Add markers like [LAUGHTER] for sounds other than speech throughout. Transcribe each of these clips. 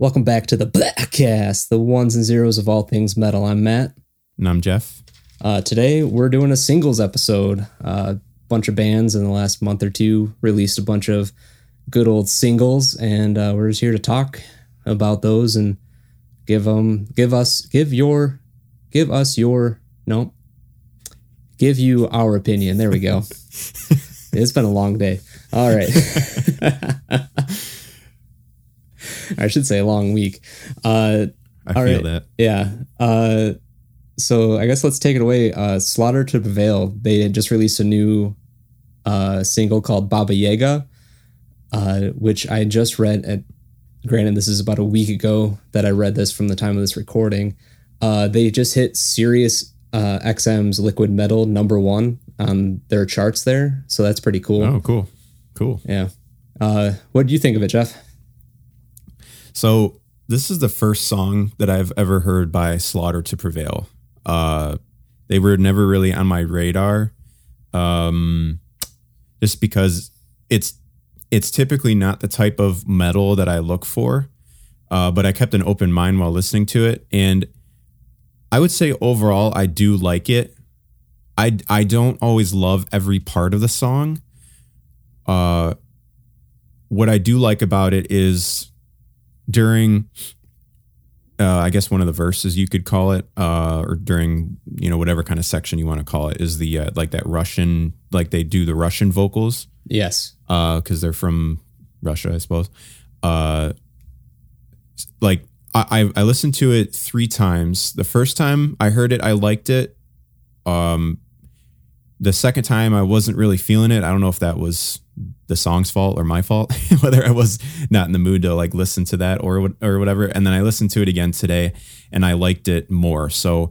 Welcome back to the Blackcast, the ones and zeros of all things metal. I'm Matt. And I'm Jeff. Uh, today we're doing a singles episode. A uh, bunch of bands in the last month or two released a bunch of good old singles, and uh, we're just here to talk about those and give them, give us, give your, give us your, no, give you our opinion. There we go. [LAUGHS] it's been a long day. All right. [LAUGHS] I should say a long week. Uh, I feel right. that. Yeah. Uh, so I guess let's take it away. Uh, Slaughter to Prevail. They just released a new uh, single called Baba Yaga, uh, which I just read. At granted, this is about a week ago that I read this from the time of this recording. Uh, they just hit Sirius uh, XM's Liquid Metal number one on their charts there, so that's pretty cool. Oh, cool, cool. Yeah. Uh, what do you think of it, Jeff? So this is the first song that I've ever heard by Slaughter to Prevail. Uh, they were never really on my radar, um, just because it's it's typically not the type of metal that I look for. Uh, but I kept an open mind while listening to it, and I would say overall I do like it. I I don't always love every part of the song. Uh, what I do like about it is during uh, I guess one of the verses you could call it, uh, or during you know whatever kind of section you want to call it, is the uh, like that Russian, like they do the Russian vocals. Yes, because uh, they're from Russia, I suppose. Uh, like I I listened to it three times. The first time I heard it, I liked it. Um, the second time I wasn't really feeling it. I don't know if that was the song's fault or my fault, [LAUGHS] whether I was not in the mood to like listen to that or or whatever. And then I listened to it again today, and I liked it more. So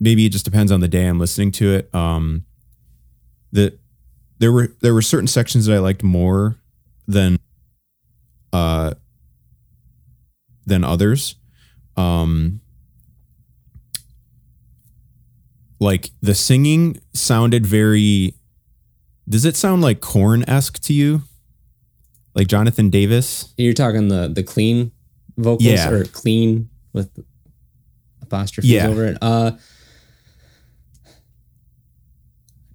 maybe it just depends on the day I'm listening to it. Um, the there were there were certain sections that I liked more than uh than others. Um, like the singing sounded very does it sound like Korn-esque to you? Like Jonathan Davis? You're talking the the clean vocals yeah. or clean with apostrophes yeah. over it. Uh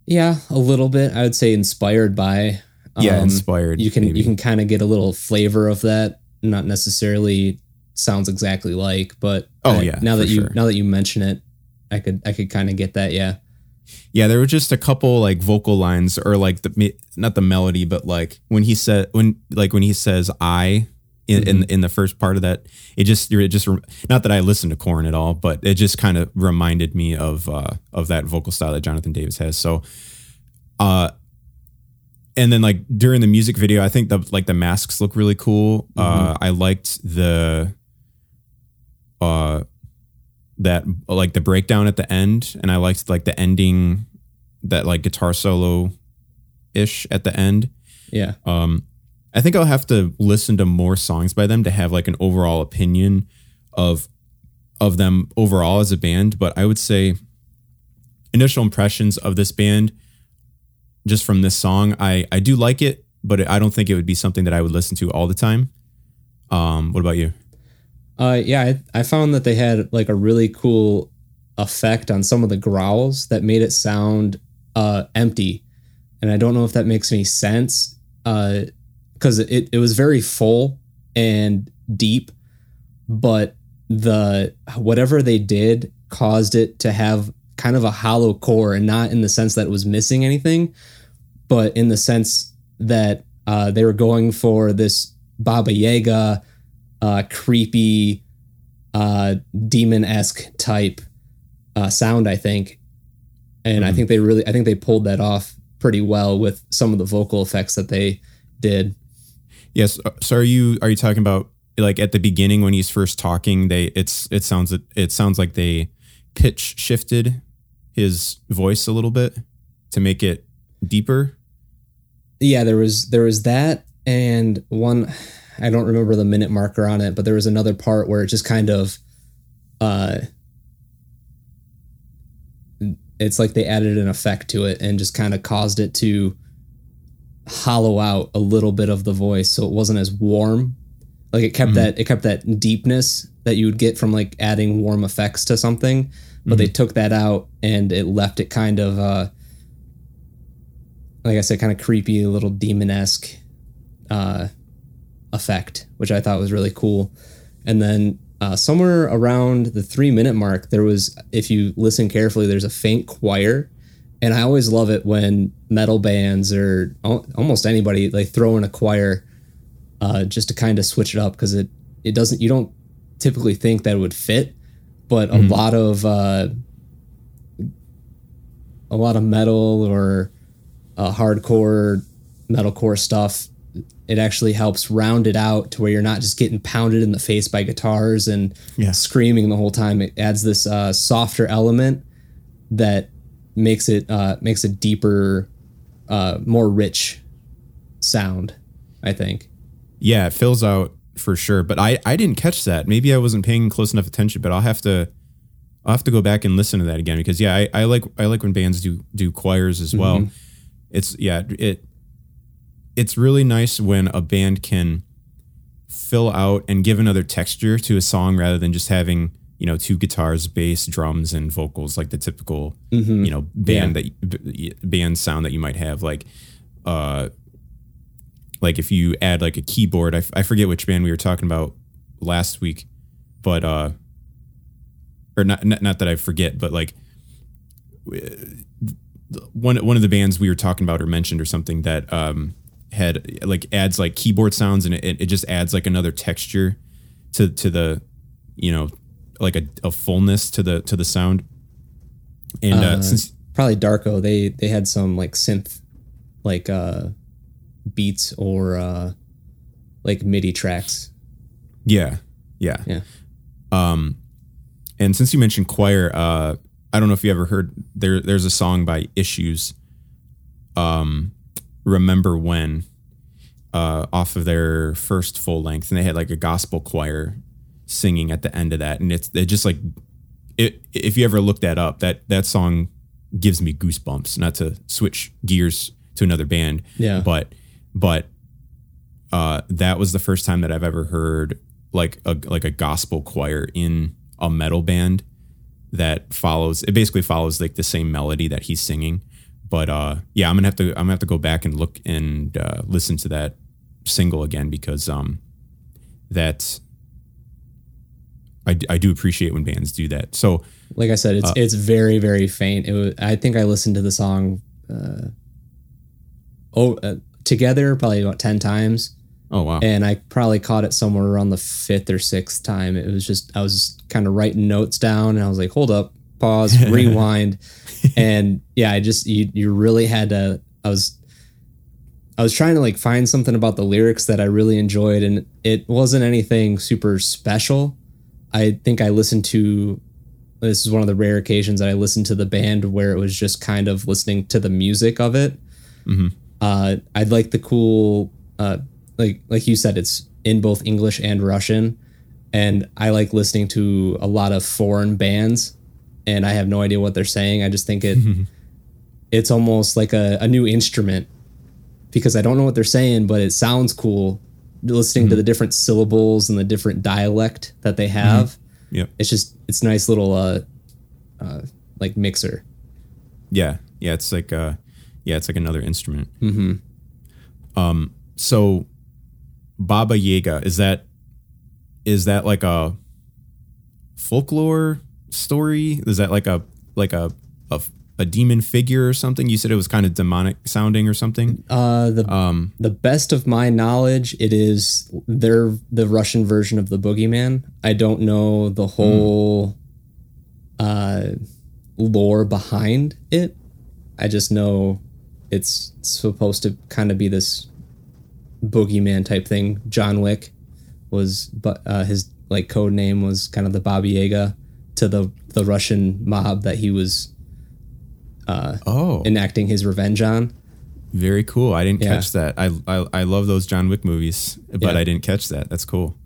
yeah, a little bit. I would say inspired by. Um, yeah, inspired. You can maybe. you can kind of get a little flavor of that. Not necessarily sounds exactly like, but oh I, yeah. Now that you sure. now that you mention it, I could I could kind of get that. Yeah. Yeah, there were just a couple like vocal lines or like the not the melody, but like when he said when like when he says I in, mm-hmm. in in the first part of that, it just it just not that I listened to Korn at all, but it just kind of reminded me of uh of that vocal style that Jonathan Davis has. So, uh, and then like during the music video, I think the like the masks look really cool. Uh, mm-hmm. Uh, I liked the uh that like the breakdown at the end, and I liked like the ending, that like guitar solo ish at the end. Yeah. Um, I think I'll have to listen to more songs by them to have like an overall opinion of of them overall as a band. But I would say initial impressions of this band, just from this song, I I do like it, but I don't think it would be something that I would listen to all the time. Um, what about you? Uh, yeah, I, I found that they had like a really cool effect on some of the growls that made it sound uh, empty, and I don't know if that makes any sense. Because uh, it it was very full and deep, but the whatever they did caused it to have kind of a hollow core, and not in the sense that it was missing anything, but in the sense that uh, they were going for this Baba Yaga uh, creepy, uh, demon esque type uh, sound. I think, and mm I hmm. think they really, I think they pulled that off pretty well with some of the vocal effects that they did. Yes. Uh, so are you are you talking about like at the beginning when he's first talking? They it's it sounds it sounds like they pitch shifted his voice a little bit to make it deeper. Yeah, there was there was that and one I don't remember the minute marker on it, but there was another part where it just kind of uh it's like they added an effect to it and just kind of caused it to hollow out a little bit of the voice so it wasn't as warm. Like it kept that it kept that deepness that you would get from like adding warm effects to something, but they took that out and it left it kind of uh like I said, kind of creepy, a little demon esque uh effect, which I thought was really cool. And then uh, somewhere around the three minute mark, there was, if you listen carefully, there's a faint choir. And I always love it when metal bands or almost anybody they throw in a choir uh, just to kind of switch it up because it it doesn't you don't typically think that it would fit, but a lot of uh, a lot of metal or uh, hardcore metalcore stuff it actually helps round it out to where you're not just getting pounded in the face by guitars and Yeah. screaming the whole time. It adds this uh, softer element that makes it uh, makes a deeper, uh, more rich sound. I think. Yeah, it fills out for sure. But I, I didn't catch that. Maybe I wasn't paying close enough attention, but I'll have to I'll have to go back and listen to that again because yeah, I, I like I like when bands do do choirs as well. It's yeah, it it's really nice when a band can fill out and give another texture to a song rather than just having you know two guitars, bass, drums, and vocals like the typical you know band that b- band sound that you might have. Like uh like if you add like a keyboard I, f- I forget which band we were talking about last week but uh or not not, not that I forget but like one one of the bands we were talking about or mentioned or something that um had like adds like keyboard sounds and it, it just adds like another texture to to the you know like a, a fullness to the to the sound and uh, Uh, since Probably Darko. They they had some like synth, like uh, beats or uh, like MIDI tracks. Yeah, yeah, Yeah. Um, and since you mentioned choir, uh, I don't know if you ever heard there. There's a song by Issues. Um, remember when? Uh, off of their first full length, and they had like a gospel choir singing at the end of that, and it's it just like it. If you ever look that up, that that song gives me goosebumps. Not to switch gears to another band, Yeah. but but uh, that was the first time that I've ever heard like a like a gospel choir in a metal band that follows it basically follows like the same melody that he's singing. But uh, yeah, I'm gonna have to I'm gonna have to go back and look and uh, listen to that single again because um that I, I do appreciate when bands do that. So Like I said, it's it's very very faint. It was, I think I listened to the song uh, oh uh, together probably about ten times, oh wow and I probably caught it somewhere around the fifth or sixth time. It was just I was kind of writing notes down, and I was like, hold up, pause, [LAUGHS] rewind, and yeah, I just you you really had to. I was I was trying to like find something about the lyrics that I really enjoyed, and it wasn't anything super special. I think I listened to this is one of the rare occasions that I listened to the band where it was just kind of listening to the music of it. Uh, I like the cool, uh, like like you said, it's in both English and Russian, and I like listening to a lot of foreign bands, and I have no idea what they're saying. I just think it, [LAUGHS] it's almost like a, a new instrument because I don't know what they're saying, but it sounds cool. Listening to the different syllables and the different dialect that they have Yeah, it's just it's nice little uh uh like mixer Yeah, yeah, it's like uh, yeah, it's like another instrument. Mm-hmm. Um, so Baba Yaga is that is that like a folklore story? Is that like a like a a, a demon figure or something? You said it was kind of demonic sounding or something. uh the Um, the best of my knowledge it is they're the russian version of the boogeyman i don't know the whole uh lore behind it i just know it's supposed to kind of be this boogeyman type thing john wick was but uh, his like code name was kind of the baba yaga to the the russian mob that he was oh, enacting his revenge on very cool. I didn't Yeah. catch that. I, I I love those John Wick movies, but Yeah. I didn't catch that. That's cool.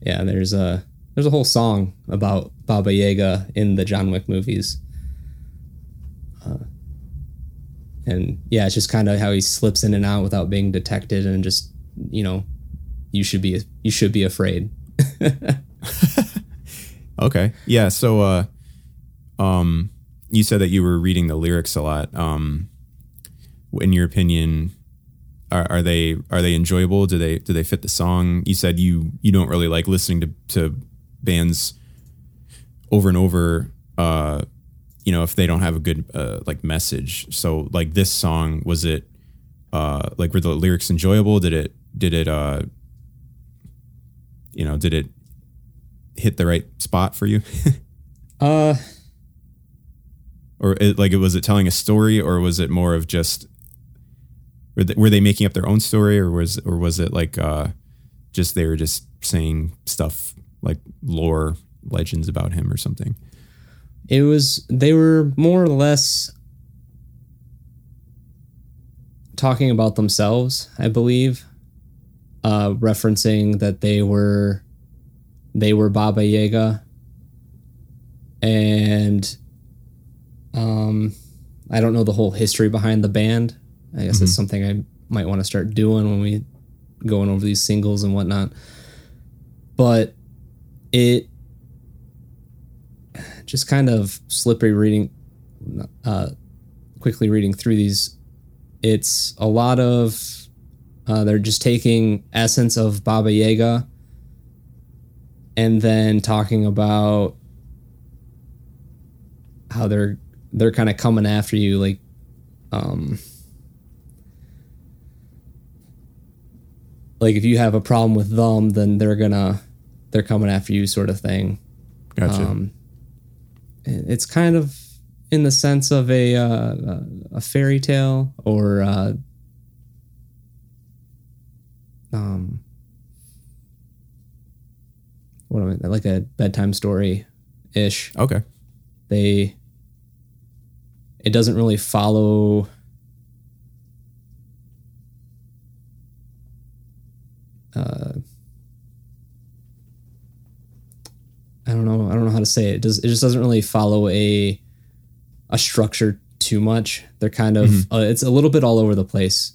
Yeah, there's a there's a whole song about Baba Yaga in the John Wick movies. Uh, and yeah, it's just kind of how he slips in and out without being detected and just, you know, you should be you should be afraid. [LAUGHS] [LAUGHS] Okay. Yeah. So, uh, um, you said that you were reading the lyrics a lot. Um, in your opinion, are, are they are they enjoyable? Do they do they fit the song? You said you you don't really like listening to to bands over and over. Uh, you know, if they don't have a good uh, like message. So, like this song, was it uh, like were the lyrics enjoyable? Did it did it uh, you know did it hit the right spot for you? [LAUGHS] Uh, or it, like was it telling a story or was it more of just were they, were they making up their own story or was or was it like uh just they were just saying stuff like lore legends about him or something it was they were more or less talking about themselves, I believe, uh, referencing that they were they were Baba Yaga, and um, I don't know the whole history behind the band. I guess Mhm. it's something I might want to start doing when we going over these singles and whatnot. But it just kind of slippery reading, uh, quickly reading through these. It's a lot of uh, they're just taking essence of Baba Yaga and then talking about how they're they're kind of coming after you like um like if you have a problem with them then they're gonna they're coming after you sort of thing. Gotcha. Um, it's kind of in the sense of a uh, a- a fairy tale or uh, um, what am I like a bedtime story ish. okay They it doesn't really follow uh, I don't know. I don't know how to say it. It, does, it just doesn't really follow a a structure too much. They're kind of uh, it's a little bit all over the place,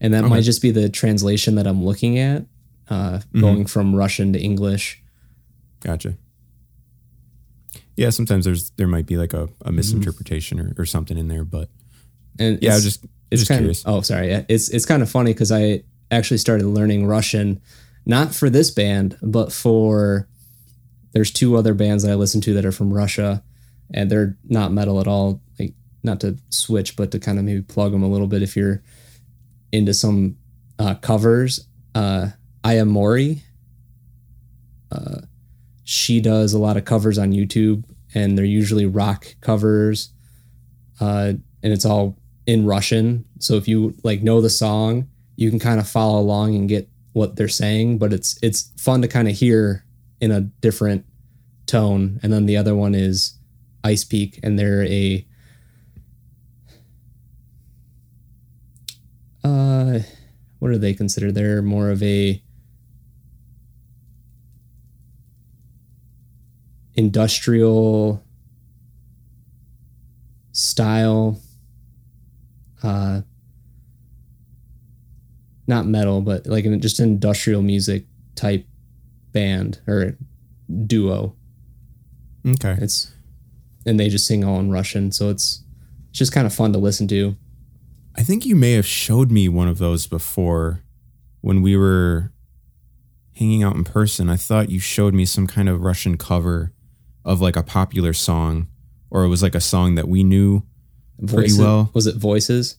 and that Okay. might just be the translation that I'm looking at, uh, going from Russian to English. Gotcha yeah sometimes there's there might be like a, a misinterpretation or, or something in there but And yeah I was just it's just kind curious Of, oh, sorry. Yeah, it's it's kind of funny because I actually started learning Russian, not for this band, but for there's two other bands that I listen to that are from Russia, and they're not metal at all. Like not to switch, but to kind of maybe plug them a little bit if you're into some uh, covers. Uh, Aya Mori. Uh, she does a lot of covers on YouTube, and they're usually rock covers, uh, and it's all in Russian. So if you like know the song, you can kind of follow along and get what they're saying, but it's it's fun to kind of hear in a different tone. And then the other one is IC3PEAK and they're a uh what are they considered? They're more of a industrial style uh not metal but like an, just an industrial music type band or duo. Okay. It's and they just sing all in russian so it's it's just kind of fun to listen to. I think you may have showed me one of those before when we were hanging out in person. I thought you showed me some kind of Russian cover of like a popular song, or it was like a song that we knew pretty Voices- well. was it voices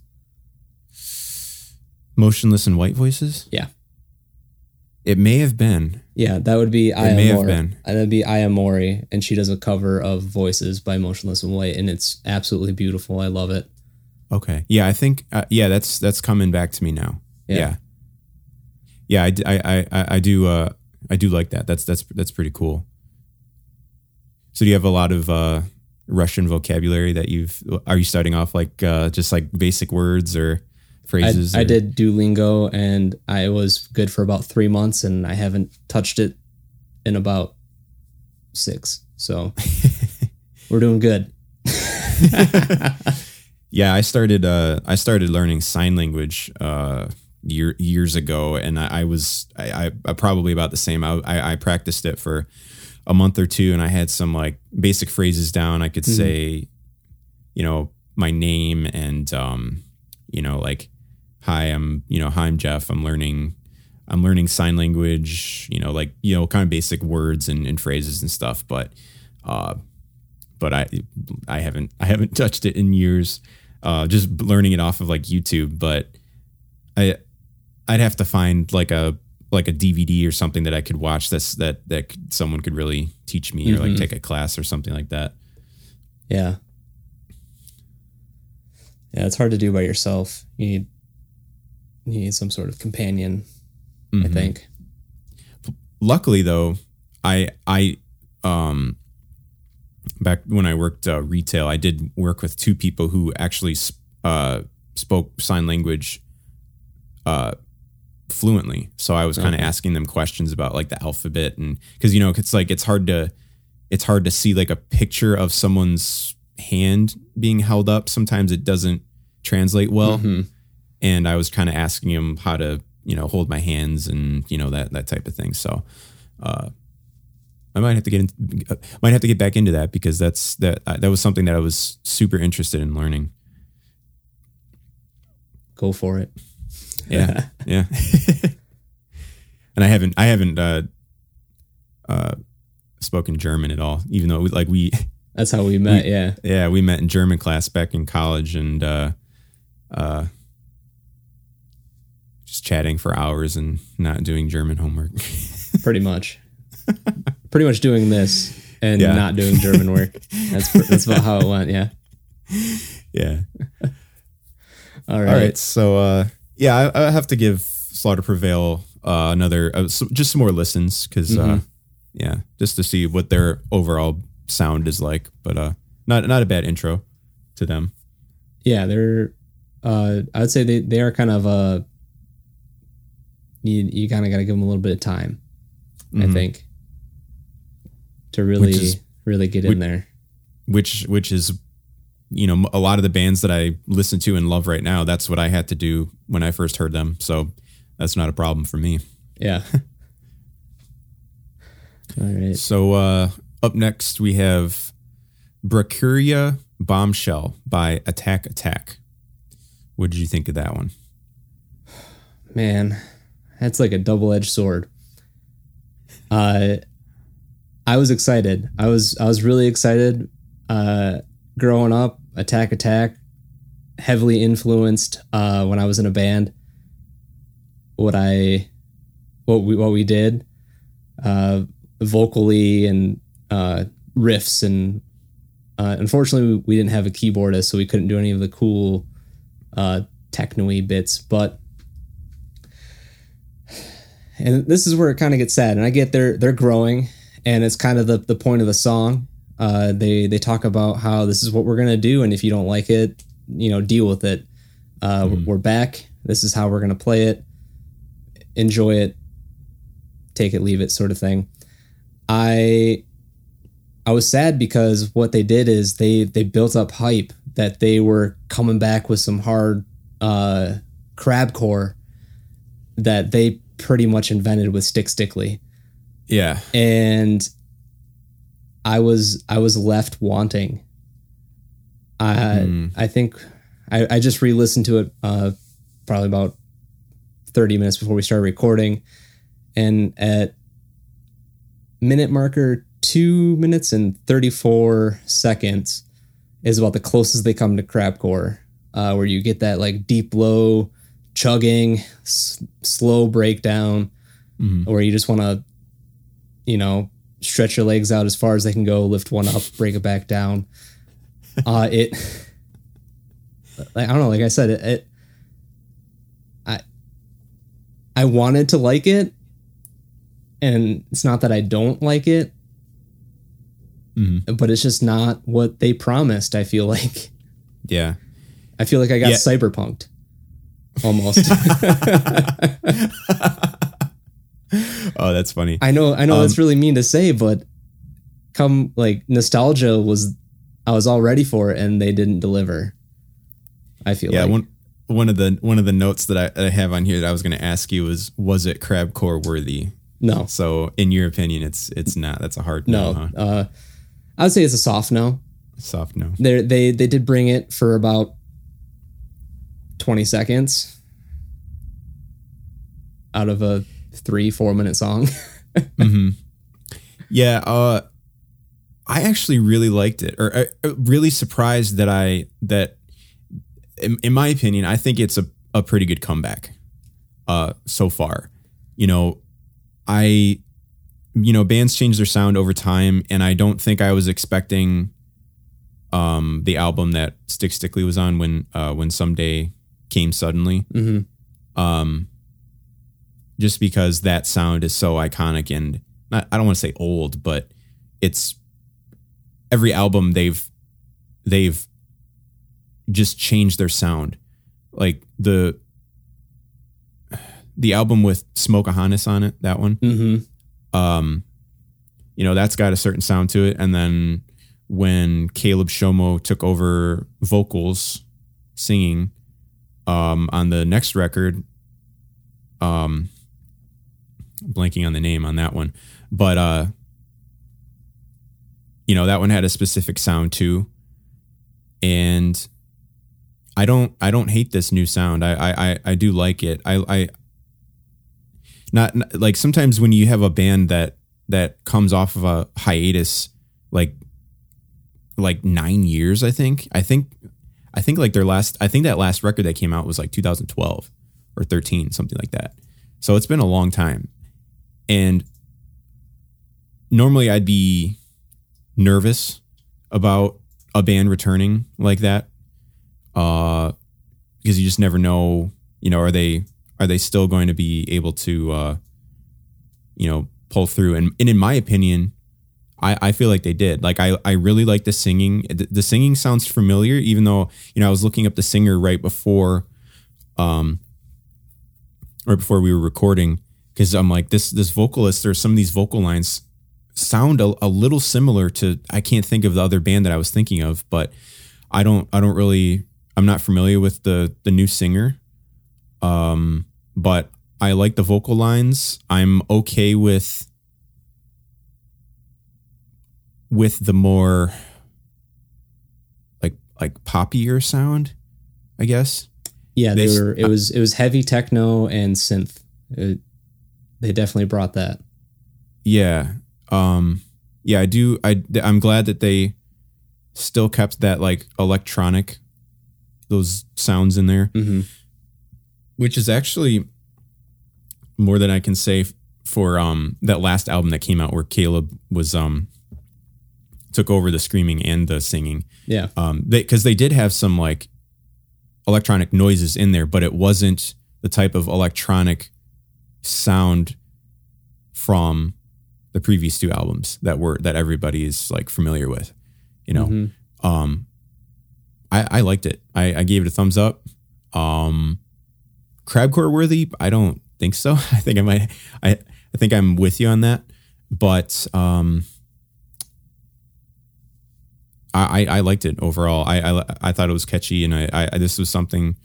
Motionless in White Voices? Yeah. It may have been. yeah that would be Aya may have been. Uh, that'd be Aya Mori and she does a cover of voices by Motionless in White and it's absolutely beautiful i love it Okay. Yeah, I think uh, yeah, that's that's coming back to me now. Yeah. Yeah. Yeah, I, I, I- I- I do uh I do like that. That's that's that's pretty cool. So do you have a lot of uh Russian vocabulary that you've are you starting off like uh just like basic words or phrases? I or- did Duolingo and I was good for about three months and I haven't touched it in about six. So [LAUGHS] we're doing good. [LAUGHS] Yeah, I started uh I started learning sign language uh year, years ago, and I, I was I, I probably about the same. I, I, I practiced it for a month or two, and I had some like basic phrases down. I could Mhm. say, you know, my name and um, you know, like, hi, I'm you know, hi, I'm Jeff. I'm learning. I'm learning sign language, you know, like, you know, kind of basic words and, and phrases and stuff. But, uh, but I, I haven't, I haven't [LAUGHS] touched it in years. Uh, just learning it off of like YouTube. But I, I'd have to find like a, like a DVD or something that I could watch that's that, that someone could really teach me or like Mhm. take a class or something like that. Yeah. Yeah, it's hard to do by yourself. You need you need some sort of companion, I Mhm. think. luckily though i i um back when i worked uh, retail i did work with two people who actually uh spoke sign language uh fluently so i was kind of Okay. asking them questions about like the alphabet and because you know it's like it's hard to it's hard to see like a picture of someone's hand being held up sometimes it doesn't translate well Mhm. and I was kind of asking him how to, you know, hold my hands and you know that that type of thing. So, uh, I might have to get in, might have to get back into that because that's that uh, that was something that I was super interested in learning. go for it. Yeah, yeah. [LAUGHS] and I haven't I haven't uh, uh, spoken German at all, even though like we [LAUGHS] That's how we met, yeah. yeah we met in German class back in college and uh, uh, just chatting for hours and not doing German homework. [LAUGHS] Pretty much. Pretty much doing this and Yeah. not doing German work. That's pr- that's about how it went, yeah. yeah. All right. All right. So uh, yeah, I, I have to give Slaughter Prevail uh, another uh, so just some more listens because uh, Mhm. yeah, just to see what their overall sound is like. But uh, not not a bad intro to them. Yeah, they're uh I would say they they are kind of uh you you kind of got to give them a little bit of time, I Mhm. think. To really is- really get which- in there. Which which is you know a lot of the bands that I listen to and love right now. That's what I had to do when I first heard them. So that's not a problem for me. Yeah. [LAUGHS] All right. So uh, up next we have Brachyura Bombshell by Attack Attack. What did you think of that one? Man, that's like a double-edged sword. Uh I was excited. I was I was really excited uh growing up, Attack Attack heavily influenced uh when I was in a band. What I what we what we did uh vocally and uh riffs and uh unfortunately we, didn't have a keyboardist so we couldn't do any of the cool uh techno-y bits but [SIGHS] and this is where it kind of gets sad and i get they're they're growing and it's kind of the, the point of the song uh, they they talk about how this is what we're gonna do and if you don't like it you know deal with it uh, Mhm. we're back this is how we're gonna play it enjoy it take it leave it sort of thing i i was sad because what they did is they they built up hype that they were coming back with some hard uh crabcore that they pretty much invented with Stick Stickly. Yeah. And I was I was left wanting. I Hmm. I think I, I just re-listened to it uh, probably about 30 minutes before we started recording. And at minute marker two minutes and 34 seconds is about the closest they come to crabcore, uh, where you get that like deep low chugging, s- slow breakdown, Mhm. where you just want to, you know, stretch your legs out as far as they can go, lift one up, break it back down. [LAUGHS] Uh, it, like, I don't know, like I said, it, it, I, I wanted to like it, and it's not that I don't like it, Mhm. but it's just not what they promised. I feel like Yeah. I feel like I got Yeah. cyberpunked almost. [LAUGHS] [LAUGHS] [LAUGHS] oh, that's funny. I know, I know Um, that's really mean to say, but come like nostalgia was, I was all ready for it, and they didn't deliver. I feel yeah. like One one of the one of the notes that I, I have on here that I was going to ask you was was it crabcore worthy? No, So, in your opinion, it's it's not. That's a hard no. no. huh? Uh, I would say it's a soft no. Soft no. They they they did bring it for about twenty seconds out of a three four minute song. [LAUGHS] hmm Yeah, uh, I actually really liked it, or uh, uh, really surprised that I that, in, in my opinion, I think it's a a pretty good comeback, uh, so far. You know, I, you know, bands change their sound over time, and I don't think I was expecting, um, the album that Stick Stickly was on when uh when someday came suddenly hmm um just because that sound is so iconic and not, I don't want to say old, but it's every album they've they've just changed their sound. Like the the album with Smokahontas on it, that one. hmm Um you know, that's got a certain sound to it and then when Caleb Shomo took over vocals singing um on the next record um blanking on the name on that one. But uh you know that one had a specific sound too. And i don't i don't hate this new sound. I i i, do like it. I i not, not like sometimes when you have a band that that comes off of a hiatus like like nine years i think i think i think like their last i think that last record that came out was like 2012 or 13 something like that. So it's been a long time and normally I'd be nervous about a band returning like that. Uh because you just never know, you know, are they are they still going to be able to uh you know, pull through and, and in my opinion, I, I feel like they did. Like I, I really like the singing. The, the singing sounds familiar, even though, you know, I was looking up the singer right before um right before we were recording because I'm like this this vocalist or some of these vocal lines sound a, a little similar to I can't think of the other band that I was thinking of, but I don't I don't really I'm not familiar with the the new singer. Um but I like the vocal lines. I'm okay with with the more like like poppier sound, I guess. Yeah, they They were. It was it was heavy techno and synth. It- they definitely brought that. Yeah. Um yeah, I do I I'm glad that they still kept that like electronic those sounds in there, hmm which is actually more than I can say for um that last album that came out where Caleb was um took over the screaming and the singing. Yeah, Um they cuz they did have some like electronic noises in there, but it wasn't the type of electronic sound from the previous two albums that were that everybody is like familiar with. You know, Mhm. um, I I liked it. I, I gave it a thumbs up. Um, crabcore worthy? I don't think so. [LAUGHS] I think I might. I I think I'm with you on that. But um, I I, I liked it overall. I, I I thought it was catchy, and I, I this was something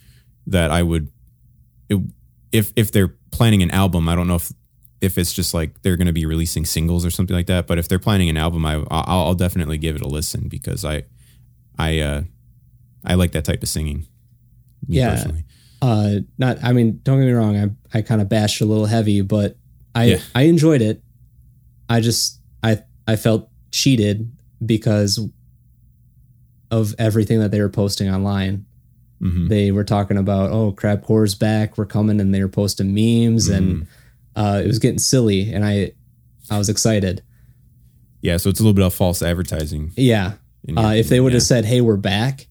that I would. It, if if they're planning an album, I don't know if if it's just like they're going to be releasing singles or something like that. But if they're planning an album, I I'll, I'll definitely give it a listen because I I uh I like that type of singing. me Yeah. personally. uh, not. I mean, don't get me wrong. I I kind of bashed a little heavy, but I Yeah. I enjoyed it. I just I I felt cheated because of everything that they were posting online. Mhm. They were talking about oh, Crabcore's back, we're coming, and they were posting memes, and Mm. uh, it was getting silly, and I I was excited. Yeah, so it's a little bit of false advertising. Yeah, your Uh, if they would have yeah. said, "Hey, we're back,"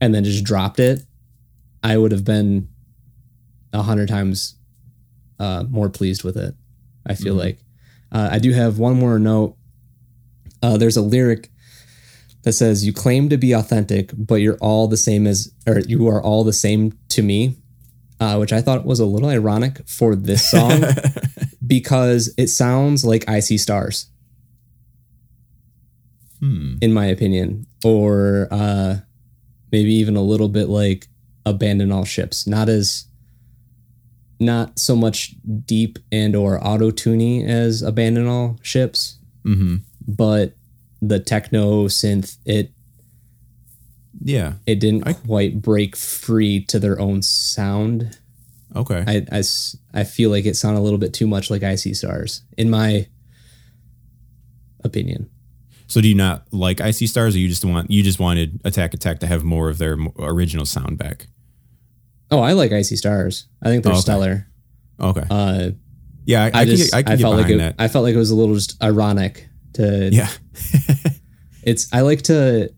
and then just dropped it, I would have been a hundred times uh, more pleased with it. I feel Mhm. like uh, I do have one more note. Uh, there's a lyric that says, "You claim to be authentic, but you're all the same as, or you are all the same to me," uh, which I thought was a little ironic for this song [LAUGHS] because it sounds like "I See Stars." hmm. in my opinion, or uh, maybe even a little bit like abandon all ships. Not as not so much deep and or auto tuny as abandon all ships, Mm-hmm. but the techno synth it Yeah. it didn't I- quite break free to their own sound. Okay. I I feel like it sounded a little bit too much like I See Stars, in my opinion. so do you not like I See Stars, or you just want you just wanted Attack Attack to have more of their original sound back? Oh, I like I See Stars. I think they're Okay. stellar. Okay. Uh, Yeah, I, I, I, just get, I can I felt like it, that. I felt like it was a little just ironic to yeah. [LAUGHS] it's I like to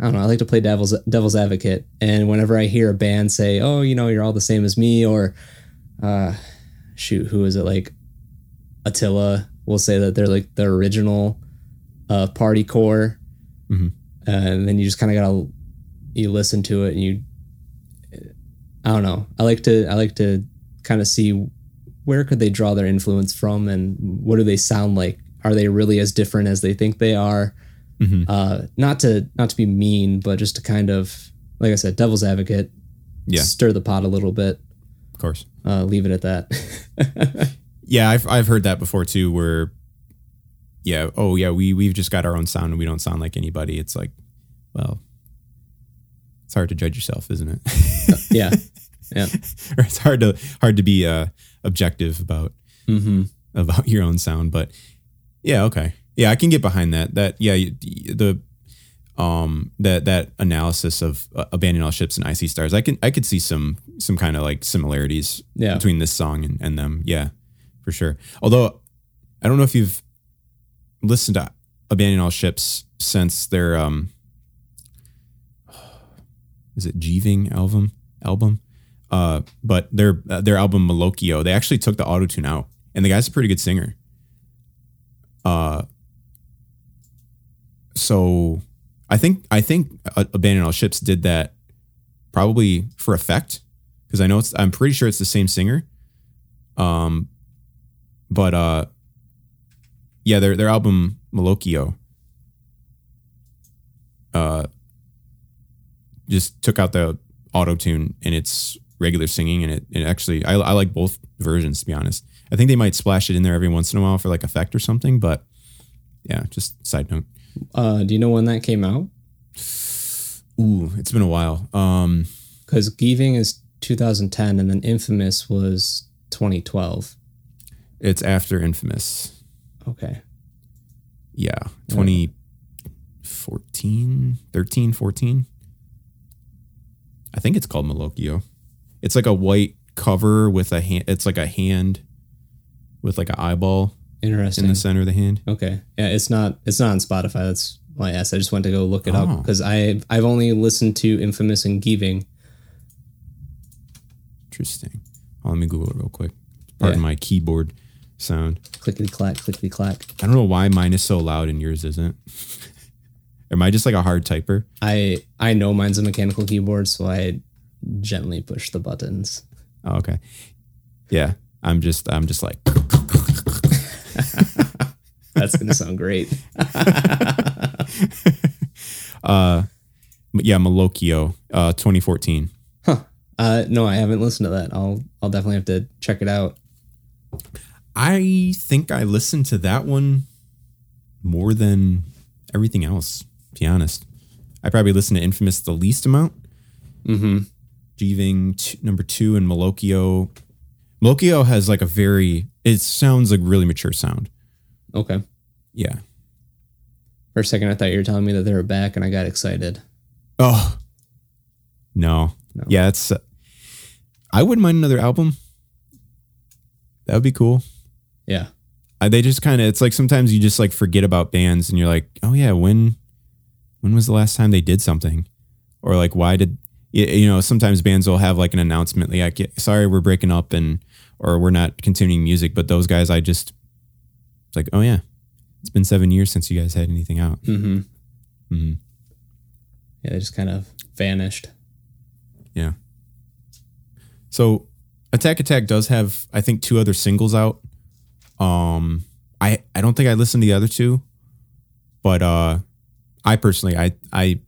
I don't know, I like to play devil's devil's advocate and whenever I hear a band say, "Oh, you know, you're all the same as me," or uh shoot, who is it like Attila will say that they're like the original uh party core. Mhm. and then you just kind of got to you listen to it and you I don't know. I like to I like to kind of see where could they draw their influence from and what do they sound like? Are they really as different as they think they are? Mhm. Uh, not to not to be mean, but just to kind of like I said, devil's advocate. Yeah. Stir the pot a little bit. Of course. Uh, leave it at that. [LAUGHS] Yeah, I've I've heard that before too. Where, yeah, oh yeah, we we've just got our own sound and we don't sound like anybody. It's like, well, it's hard to judge yourself, isn't it? yeah. [LAUGHS] Yeah. or it's hard to hard to be uh, objective about hmm about your own sound. But yeah, okay, yeah, I can get behind that. That yeah, the um that that analysis of uh, all ships and I See Stars. I can I could see some some kind of like similarities Yeah. between this song and, and them. Yeah, for sure. Although I don't know if you've listened to Abandon All Ships since their um [SIGHS] is it Geeving album album? Uh, but their uh, their album Malocchio, they actually took the auto tune out, and the guy's a pretty good singer. Uh, so I think I think uh, Abandon All Ships did that probably for effect because I know it's I'm pretty sure it's the same singer. Um, but uh, yeah, their their album Malocchio. Uh, just took out the auto tune and it's regular singing and it, it actually I, I like both versions to be honest. I think they might splash it in there every once in a while for like effect or something, but yeah, just side note. Uh, do you know when that came out? Ooh, it's been a while. Um, Because Geeving is 2010, and then Infamous was 2012. it's after Infamous. Okay. Yeah, 2014, 13, 14. I think it's called Malocchio. It's like a white cover with a hand. It's like a hand with like an eyeball Interesting. in the center of the hand. Okay. Yeah, it's not it's not on Spotify. That's why I asked. I just went to go look it up Oh. because I I've only listened to Infamous and Geeving. Interesting. Oh, let me Google it real quick. Pardon Yeah. my keyboard sound. Clickety clack, clickety clack. I don't know why mine is so loud and yours isn't. [LAUGHS] Am I just like a hard typer? I I know mine's a mechanical keyboard, so I gently push the buttons. Oh, okay. Yeah, I'm just I'm just like [LAUGHS] That's gonna sound great. [LAUGHS] uh yeah, Malocchio, uh 2014. Huh. Uh, no, I haven't listened to that. I'll I'll definitely have to check it out. I think I listened to that one more than everything else, to be honest. I probably listened to Infamous the least amount. Mm-hmm. Geeving t- number two and Malocchio. Malocchio has like a very it sounds like really mature sound. Okay. Yeah. For a second, I thought you were telling me that they were back, and I got excited. Oh. No. No. Yeah, it's uh, I wouldn't mind another album. That would be cool. Yeah. I, they just kind of it's like sometimes you just like forget about bands and you're like, "Oh yeah, when when was the last time they did something?" Or like why did you know, sometimes bands will have like an announcement like, "Sorry, we're breaking up and or we're not continuing music." But those guys I just it's like, "Oh yeah. It's been 7 years since you guys had anything out." Mm-hmm. Mhm. Yeah, they just kind of vanished. Yeah. So Attack Attack does have, I think, two other singles out. Um, I I don't think I listened to the other two, but uh, I personally, I I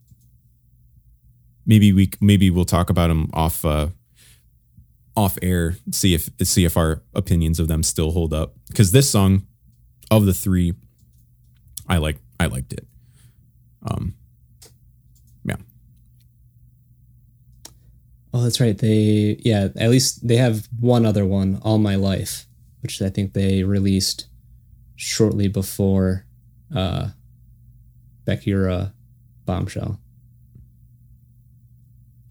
maybe we maybe we'll talk about them off uh, off air. See if see if our opinions of them still hold up. Because this song of the three, I like I liked it. Um, yeah. Oh, that's right. They yeah, at least they have one other one, All My Life, which I think they released shortly before uh Brachyura Bombshell.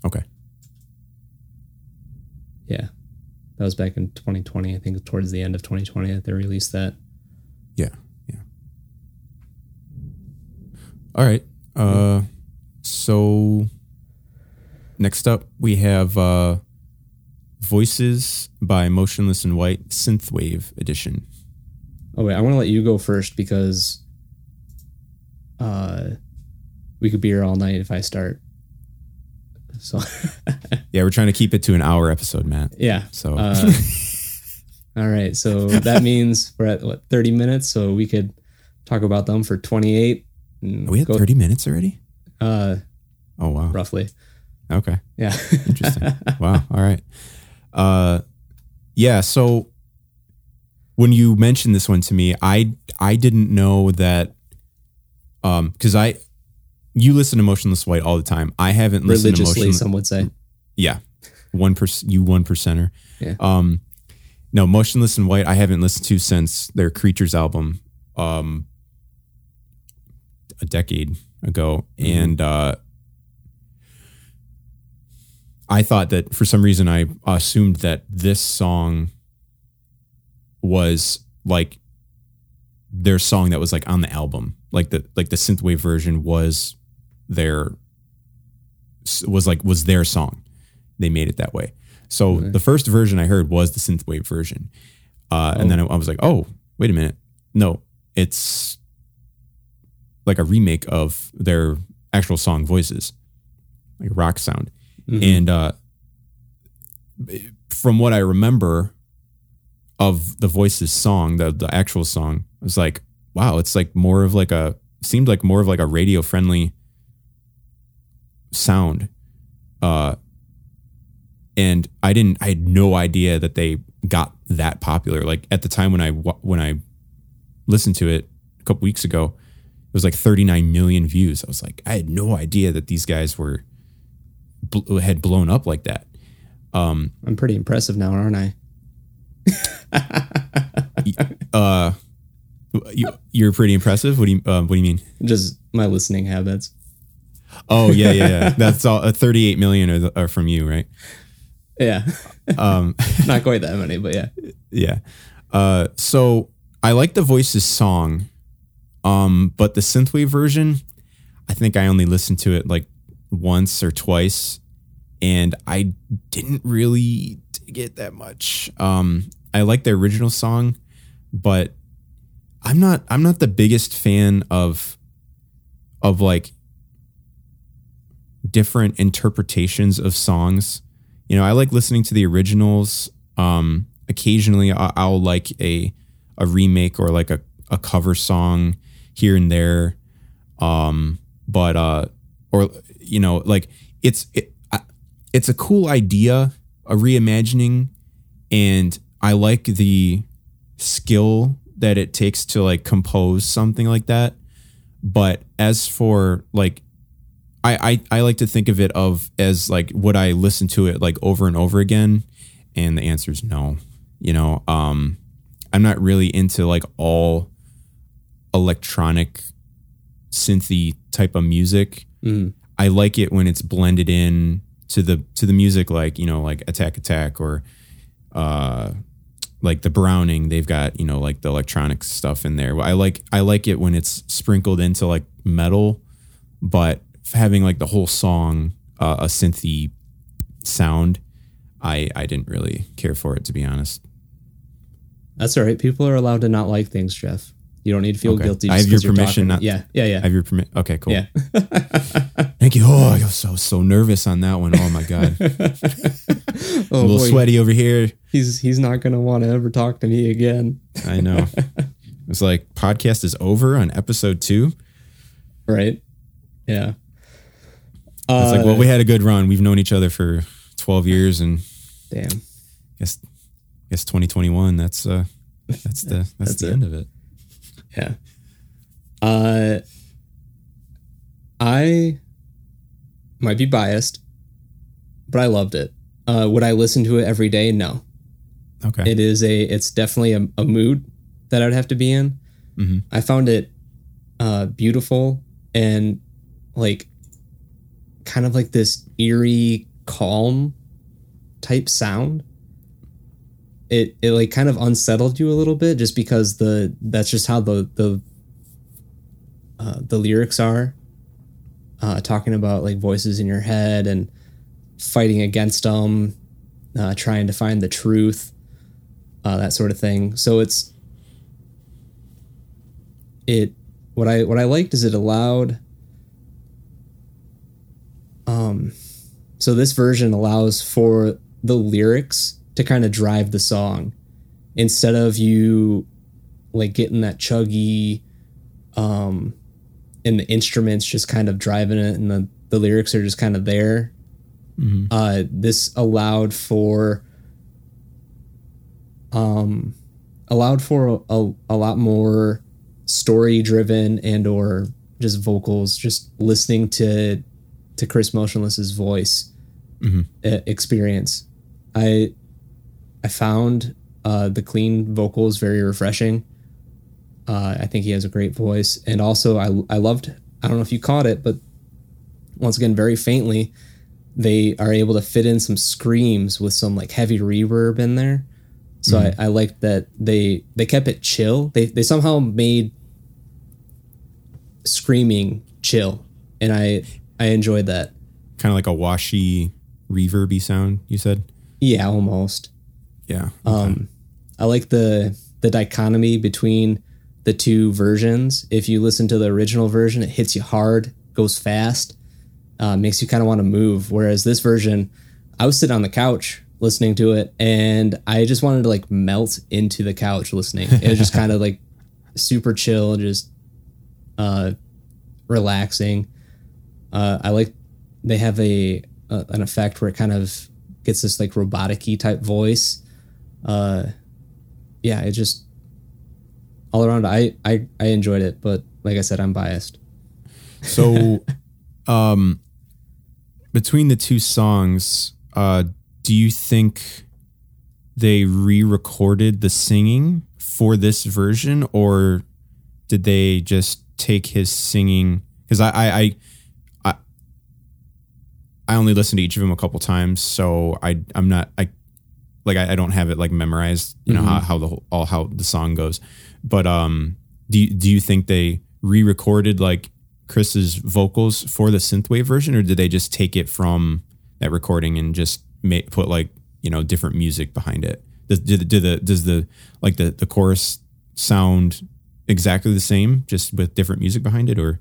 Okay. Yeah. That was back in 2020. I think towards the end of 2020 that they released that. Yeah. Yeah. All right. Uh so next up we have uh Voices by Motionless in White Synthwave edition. Oh wait, I want to let you go first because uh we could be here all night if I start. So [LAUGHS] Yeah, we're trying to keep it to an hour episode, Matt. yeah. So Uh, [LAUGHS] all right, so that means we're at what 30 minutes, so we could talk about them for 28. we at go- 30 minutes already? Uh, Oh wow. roughly. Okay. Yeah. Interesting. [LAUGHS] wow. All right. Uh yeah, so when you mentioned this one to me, I I didn't know that um because I you listen to Motionless White all the time. I haven't listened to Religiously, Motionless some would say. Yeah. One percent you one percenter. Yeah. Um no, Motionless in White I haven't listened to since their Creatures album um a decade ago. Mhm. And uh I thought that for some reason I assumed that this song was like their song that was like on the album. Like the like the synthwave version was their was like was their song. They made it that way. So Okay. the first version I heard was the synthwave version, uh, and Oh. then I was like, "Oh, wait a minute, no, it's like a remake of their actual song voices, like rock sound." Mhm. And uh, from what I remember of the voices song, the the actual song, I was like, "Wow, it's like more of like a seemed like more of like a radio friendly sound." Uh, and I didn't, I had no idea that they got that popular. Like at the time when I when I listened to it a couple weeks ago, it was like 39 million views. I was like, I had no idea that these guys were bl- had blown up like that. Um, I'm pretty impressive now, aren't I? [LAUGHS] uh, you, you're pretty impressive. What do you uh, What do you mean? Just my listening habits. Oh yeah, yeah, yeah. That's all. Uh, 38 million are, the, are from you, right? Yeah. Um, [LAUGHS] Not quite that many, but yeah. yeah. Uh, so I like the voices song, um, but the synthwave version, I think I only listened to it like once or twice, and I didn't really dig it that much. Um, I like the original song, but I'm not. I'm not the biggest fan of of like different interpretations of songs. You know, I like listening to the originals. Um, occasionally, I- I'll like a a remake or like a, a cover song here and there. Um, but uh, or you know, like it's it, it's a cool idea, a reimagining, and I like the skill that it takes to like compose something like that. But as for like I, I I like to think of it of as like would I listen to it like over and over again? And the answer is no. You know, um, I'm not really into like all electronic synthy type of music. Mm. I like it when it's blended in to the to the music like, you know, like Attack Attack or uh like the Browning, they've got, you know, like the electronic stuff in there. I like I like it when it's sprinkled into like metal, but having like the whole song uh, a synthy sound, I I didn't really care for it to be honest. That's all right. People are allowed to not like things, Jeff. You don't need to feel Okay. guilty. I have your permission not- Yeah, yeah, yeah. I have your permit. Okay, cool. yeah. [LAUGHS] Thank you. Oh, I was so so nervous on that one. Oh my god, [LAUGHS] a oh little boy, sweaty over here. he's he's not gonna want to ever talk to me again. I know. [LAUGHS] it's like podcast is over on episode two. Right? Yeah. Uh, It's like, well, we had a good run. We've known each other for 12 years, and damn. guess guess 2021. That's uh, that's the [LAUGHS] that's, That's the it. end of it. Yeah. Uh, I might be biased, but I loved it. Uh, would I listen to it every day? No. Okay. It is a. It's definitely a, a mood that I'd have to be in. Mhm. I found it uh, beautiful and like kind of like this eerie, calm type sound. It it like kind of unsettled you a little bit just because the that's just how the the uh, the lyrics are. Uh, talking about like voices in your head and fighting against them, uh, trying to find the truth uh, that sort of thing. So it's it what I what I liked is it allowed um so this version allows for the lyrics to kind of drive the song instead of you like getting that chuggy um and the instruments just kind of driving it and the the lyrics are just kind of there Mhm. uh this allowed for um allowed for a, a lot more story driven and or just vocals just listening to to chris motionless's voice Mhm. uh, experience. I i found uh the clean vocals very refreshing. Uh i think he has a great voice. And also i i loved i don't know if you caught it but once again very faintly they are able to fit in some screams with some like heavy reverb in there. So I, I liked that they they kept it chill. They they somehow made screaming chill, and I I enjoyed that. Kind of like a washy, reverby sound. You said. Yeah, almost. Yeah. Um, I like the the dichotomy between the two versions. If you listen to the original version, it hits you hard, goes fast, uh, makes you kind of want to move. Whereas this version, I was sitting on the couch listening to it, and I just wanted to like melt into the couch listening. It was just [LAUGHS] kind of like super chill, just uh, relaxing. Uh, I like they have a, a an effect where it kind of gets this like robotic-y type voice uh yeah it just all around i i i enjoyed it but like i said i'm biased So, [LAUGHS] um, between the two songs, uh, do you think they re-recorded the singing for this version, or did they just take his singing? Because I, I, I, I, I only listened to each of them a couple times, so I, I'm not, I, like, I, I don't have it like memorized. You know how, how the whole, all how the song goes, but um, do you, do you think they re-recorded like Chris's vocals for the synthwave version, or did they just take it from that recording and just make, put like you know different music behind it? Does do the, do the does the like the the chorus sound exactly the same, just with different music behind it, or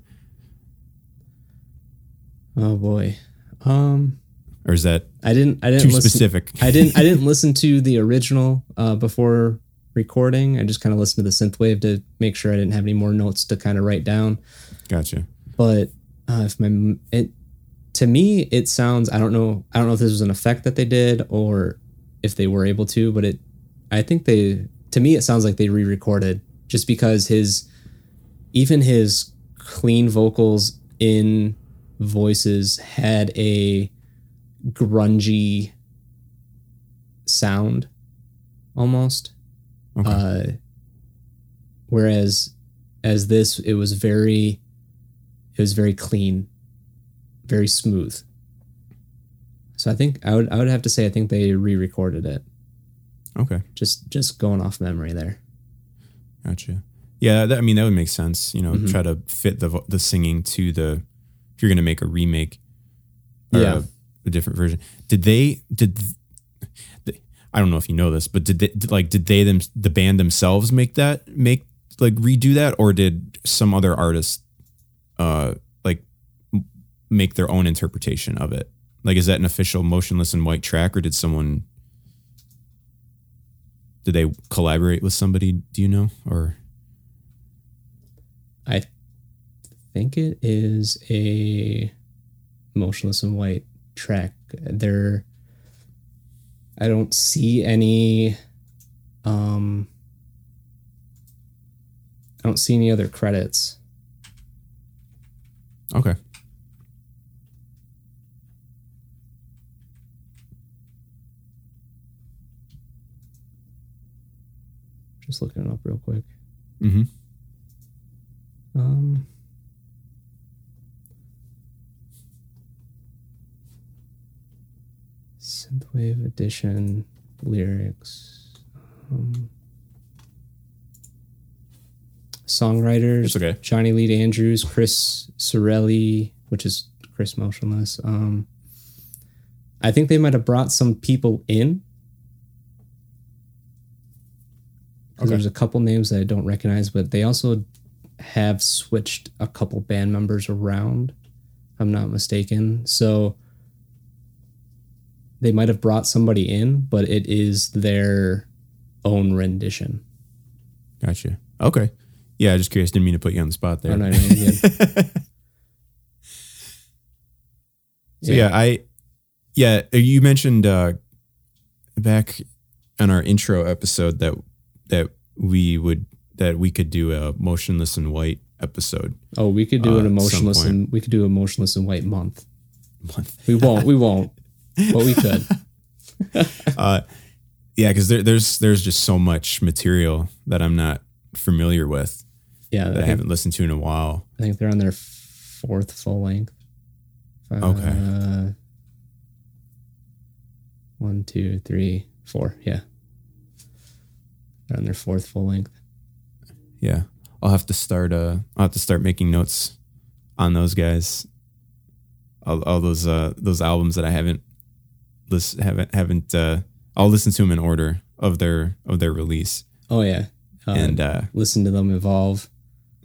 oh boy um or is that i didn't i didn't too listen specific? i didn't i didn't [LAUGHS] listen to the original uh before recording i just kind of listened to the synthwave to make sure i didn't have any more notes to kind of write down Gotcha. but uh, if my it to me it sounds i don't know i don't know if this was an effect that they did or if they were able to but it i think they to me it sounds like they re-recorded just because his even his clean vocals in voices had a grungy sound almost Okay. uh whereas as this it was very it was very clean very smooth so i think i would i would have to say i think they re-recorded it okay. just just going off memory there Gotcha. Yeah, that, I mean that would make sense. You know, Mhm. try to fit the the singing to the you're going to make a remake, or Yeah. a, a different version. Did they did? th- I don't know if you know this, but did they did, like did they them the band themselves make that make like redo that, or did some other artist uh like make their own interpretation of it? Like, is that an official motionless in white track, or did someone? Did they collaborate with somebody? Do you know, or i think it is a Motionless in White track. There, I don't see any. Um, I don't see any other credits. Okay. Just looking it up real quick. Mm-hmm. Um, synthwave edition lyrics. Um, songwriters: It's okay. Johnny Lee Andrews, Chris Cerulli, which is Chris Motionless. Um, I think they might have brought some people in. Okay. There's a couple names that I don't recognize, but they also have switched a couple band members around. if I'm not mistaken. So they might have brought somebody in, but it is their own rendition. Gotcha. Okay. Yeah, I just curious. Didn't mean to put you on the spot there. Oh, no, no, you're. [LAUGHS] So yeah. I yeah, you mentioned uh back on our intro episode that that we would that we could do a motionless in white episode. Oh, we could do Uh, an emotionless and we could do a emotionless and white month. Month. We won't. We won't. But we could. [LAUGHS] Uh yeah, because there, there's there's just so much material that I'm not familiar with Yeah, I that I think, haven't listened to in a while. I think they're on their fourth full length. Uh, Okay. One, two, three, four. Yeah. They're on their fourth full length. Yeah. I'll have to start uh I'll have to start making notes on those guys. All, all those uh those albums that I haven't listen haven't haven't uh I'll listen to them in order of their of their release. Oh yeah. Uh, and uh listen to them evolve.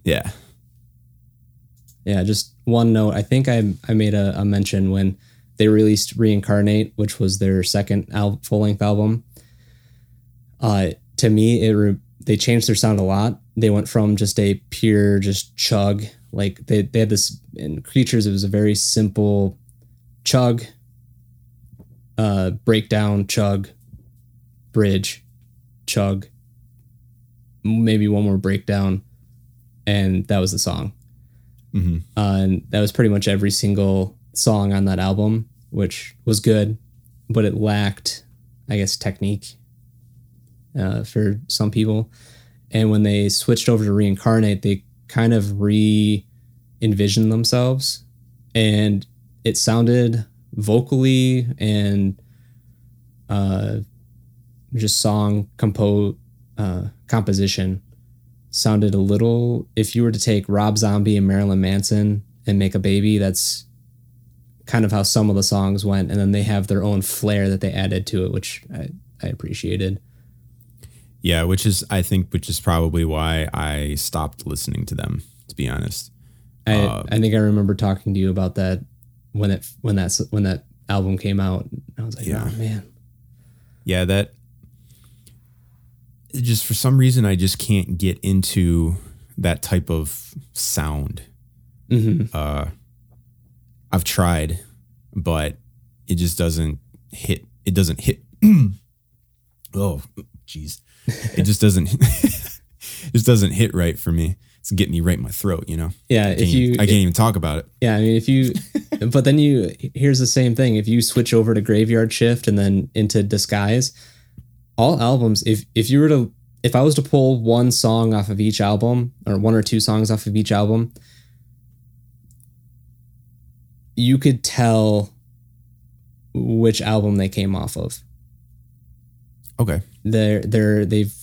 yeah. Yeah, just one note. I think I I made a, a mention when they released Reincarnate, which was their second al- full length album. Uh, to me, it re- they changed their sound a lot. They went from just a pure just chug, like they they had this in Creatures. It was a very simple chug, uh, breakdown, chug, bridge, chug, maybe one more breakdown, and that was the song. Hmm uh, and that was pretty much every single song on that album, which was good, but it lacked, I guess, technique uh, for some people. And when they switched over to reincarnate, they kind of re envisioned themselves, and it sounded vocally and uh, just song compo uh, composition sounded a little if you were to take Rob Zombie and Marilyn Manson and make a baby that's kind of how some of the songs went and then they have their own flair that they added to it which I, I appreciated Yeah, which is I think which is probably why I stopped listening to them, to be honest. I, Uh, I think I remember talking to you about that when it when that's when that album came out I was like Yeah. oh man Yeah, that just for some reason I just can't get into that type of sound. hmm Uh I've tried, but it just doesn't hit it doesn't hit [CLEARS THROAT] Oh, jeez. It just doesn't [LAUGHS] it just doesn't hit right for me. It's getting me right in my throat, you know. yeah I if you I can't even talk about it. Yeah, I mean, if you, [LAUGHS] but then you, here's the same thing. If you switch over to Graveyard Shift and then into Disguise, all albums, if if you were to, if I was to pull one song off of each album or one or two songs off of each album, you could tell which album they came off of. Okay. They're they're they've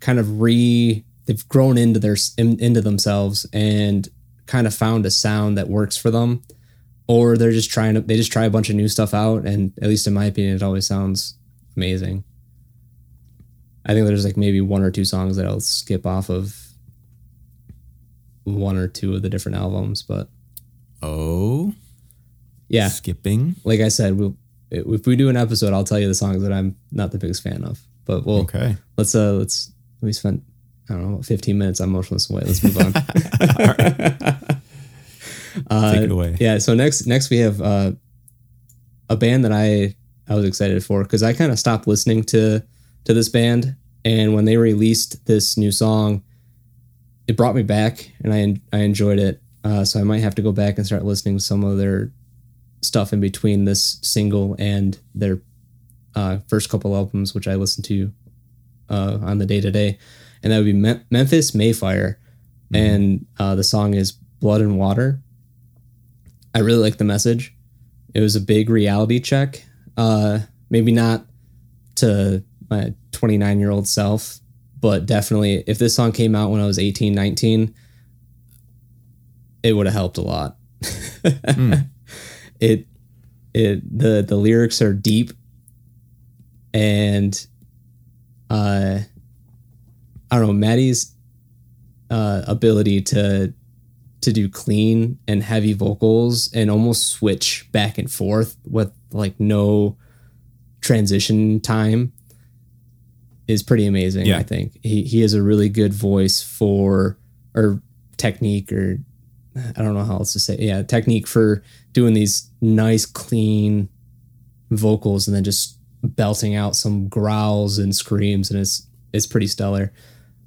kind of re they've grown into their in, into themselves and kind of found a sound that works for them. Or they're just trying to they just try a bunch of new stuff out. And at least in my opinion it always sounds amazing. I think there's like maybe one or two songs that i'll skip off of one or two of the different albums but Oh, yeah. Skipping. like i said we'll if we do an episode i'll tell you the songs that i'm not the biggest fan of. But we'll Okay. let's uh let's we spent i don't know 15 minutes on motionless away let's move on [LAUGHS] Uh, Take it away. Yeah. So next, next we have uh, a band that I I was excited for because I kind of stopped listening to to this band, and when they released this new song, it brought me back, and I I enjoyed it. Uh, so I might have to go back and start listening to some of their stuff in between this single and their uh, first couple albums, which I listened to uh, on the day to day, and that would be Mem- Memphis May Fire, and uh, the song is Blood and Water. I really like the message. It was a big reality check. Uh, maybe not to my 29 year old self, but definitely if this song came out when I was 18, 19, it would have helped a lot. [LAUGHS] It it the the lyrics are deep and uh I don't know, Matty's uh ability to to do clean and heavy vocals and almost switch back and forth with like no transition time is pretty amazing. Yeah. I think he he has a really good voice for or technique or I don't know how else to say. Yeah, technique for doing these nice clean vocals and then just belting out some growls and screams and it's it's pretty stellar.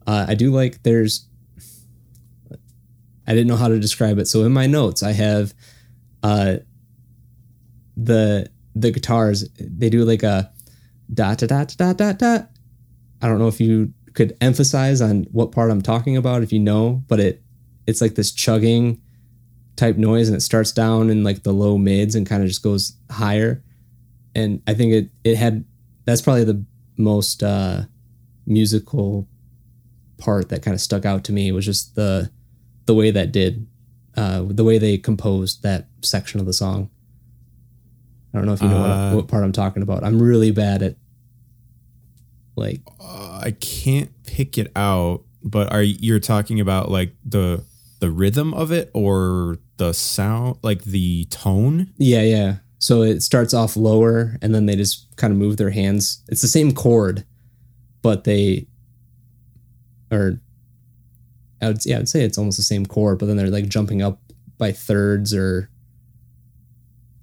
Uh, I do like there's I didn't know how to describe it. So in my notes I have uh the the guitars they do like a dot dot dot dot dot dot. I don't know if you could emphasize on what part I'm talking about if you know, but it it's like this chugging type noise and it starts down in like the low mids and kind of just goes higher. And I think it it had that's probably the most uh musical part that kind of stuck out to me was just the the way that did uh the way they composed that section of the song. I don't know if you know Uh, what, what part I'm talking about. I'm really bad at like Uh, I can't pick it out, but are you- you're talking about like the the rhythm of it or the sound, like the tone? Yeah, yeah. So it starts off lower and then they just kind of move their hands. It's the same chord, but they or I would yeah, I would say it's almost the same chord, but then they're like jumping up by thirds or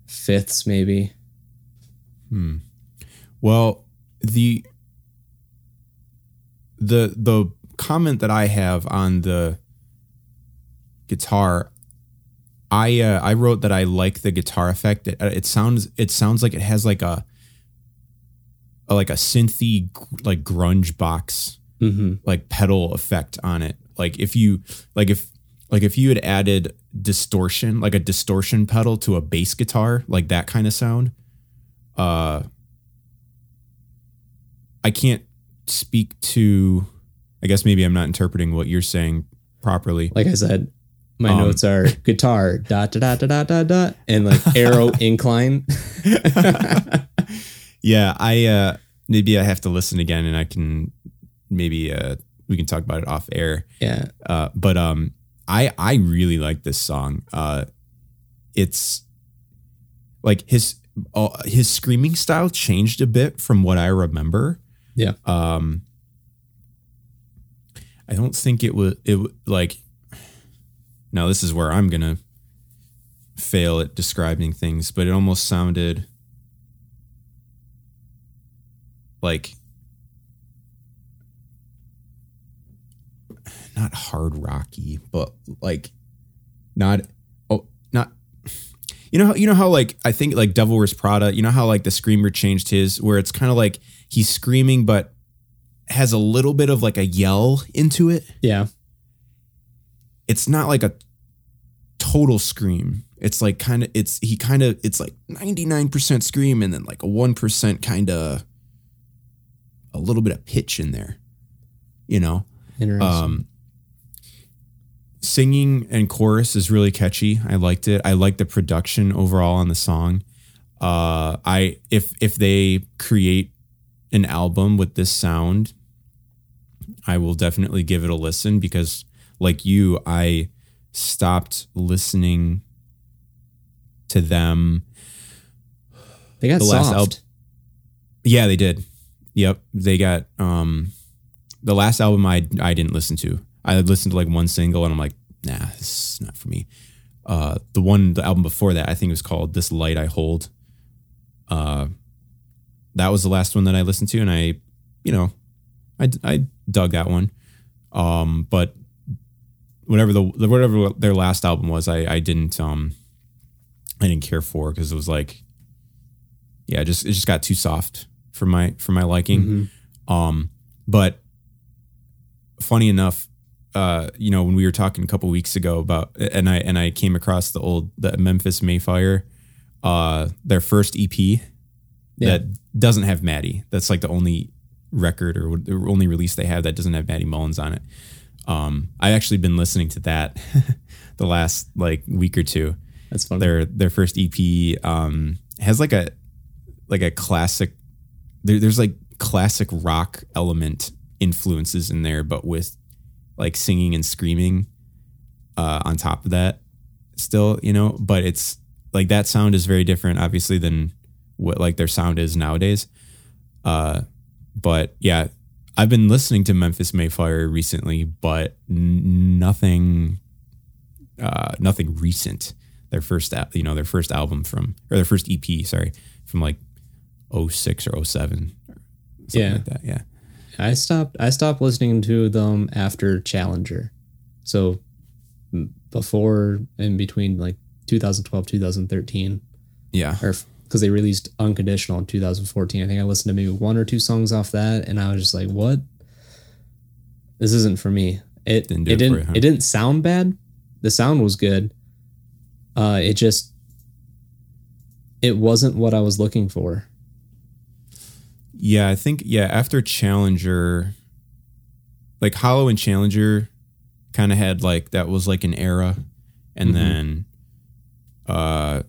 fifths maybe. Hmm. Well, the the the comment that I have on the guitar, I uh, I wrote that I like the guitar effect. It, it sounds it sounds like it has like a, a like a synthy like grunge box Mm-hmm. like pedal effect on it. Like if you like if like if you had added distortion, like a distortion pedal to a bass guitar, like that kind of sound. Uh I can't speak to I guess maybe I'm not interpreting what you're saying properly. Like I said, my Um, notes are [LAUGHS] guitar dot dot dot dot dot dot dot and like arrow [LAUGHS] incline. [LAUGHS] yeah, I uh maybe I have to listen again and I can maybe uh we can talk about it off air. Yeah. Uh, but um, I I really like this song. Uh, it's like his uh, his screaming style changed a bit from what I remember. Yeah. Um, I don't think it was it like. Now this is where I'm gonna fail at describing things, but it almost sounded like not hard rocky, but like not oh not you know how you know how like I think like Devil Wears Prada, you know how like the screamer changed his where it's kind of like he's screaming but has a little bit of like a yell into it. Yeah. It's not like a total scream. It's like kind of it's he kind of it's like 99% scream and then like a 1% kind of a little bit of pitch in there. You know? Interesting. Um, singing and chorus is really catchy. I liked it. I like the production overall on the song. Uh, I if if they create an album with this sound, I will definitely give it a listen because, like you, I stopped listening to them. they got the last soft. album- Yeah, they did. Yep, they got um the last album I I didn't listen to. I listened to like one single and I'm like, nah, this is not for me. uh, the one the album before that I think it was called This Light I Hold. Uh, that was the last one that I listened to, and I, you know, I I dug that one. Um, but whatever the whatever their last album was, I I didn't um I didn't care for because it was like, yeah, just it just got too soft for my for my liking. Mhm. Um, but funny enough, uh, you know, when we were talking a couple weeks ago about, and I and I came across the old the Memphis May Fire, uh, their first EP Yeah. that doesn't have Matty. That's like the only record or the only release they have that doesn't have Matty Mullins on it. Um, I've actually been listening to that [LAUGHS] the last like week or two That's fun. their their first EP um has like a like a classic there, there's like classic rock element influences in there but with like singing and screaming uh on top of that still you know but it's like that sound is very different obviously than what like their sound is nowadays. Uh but yeah I've been listening to Memphis May Fire recently but n- nothing uh nothing recent. Their first you know their first album from or their first EP sorry from like 06 or 07 or something Yeah. like that yeah I stopped. I stopped listening to them after Challenger, so before and between like 2012 2013, yeah or because they released Unconditional in 2014. I think I listened to maybe one or two songs off that, and I was just like, "What? This isn't for me." It Didn't it it didn't you, huh? it didn't sound bad. The sound was good. Uh, it just it wasn't what I was looking for. Yeah I think yeah after Challenger like Hollow and Challenger kind of had like that was like an era. And Mhm. then uh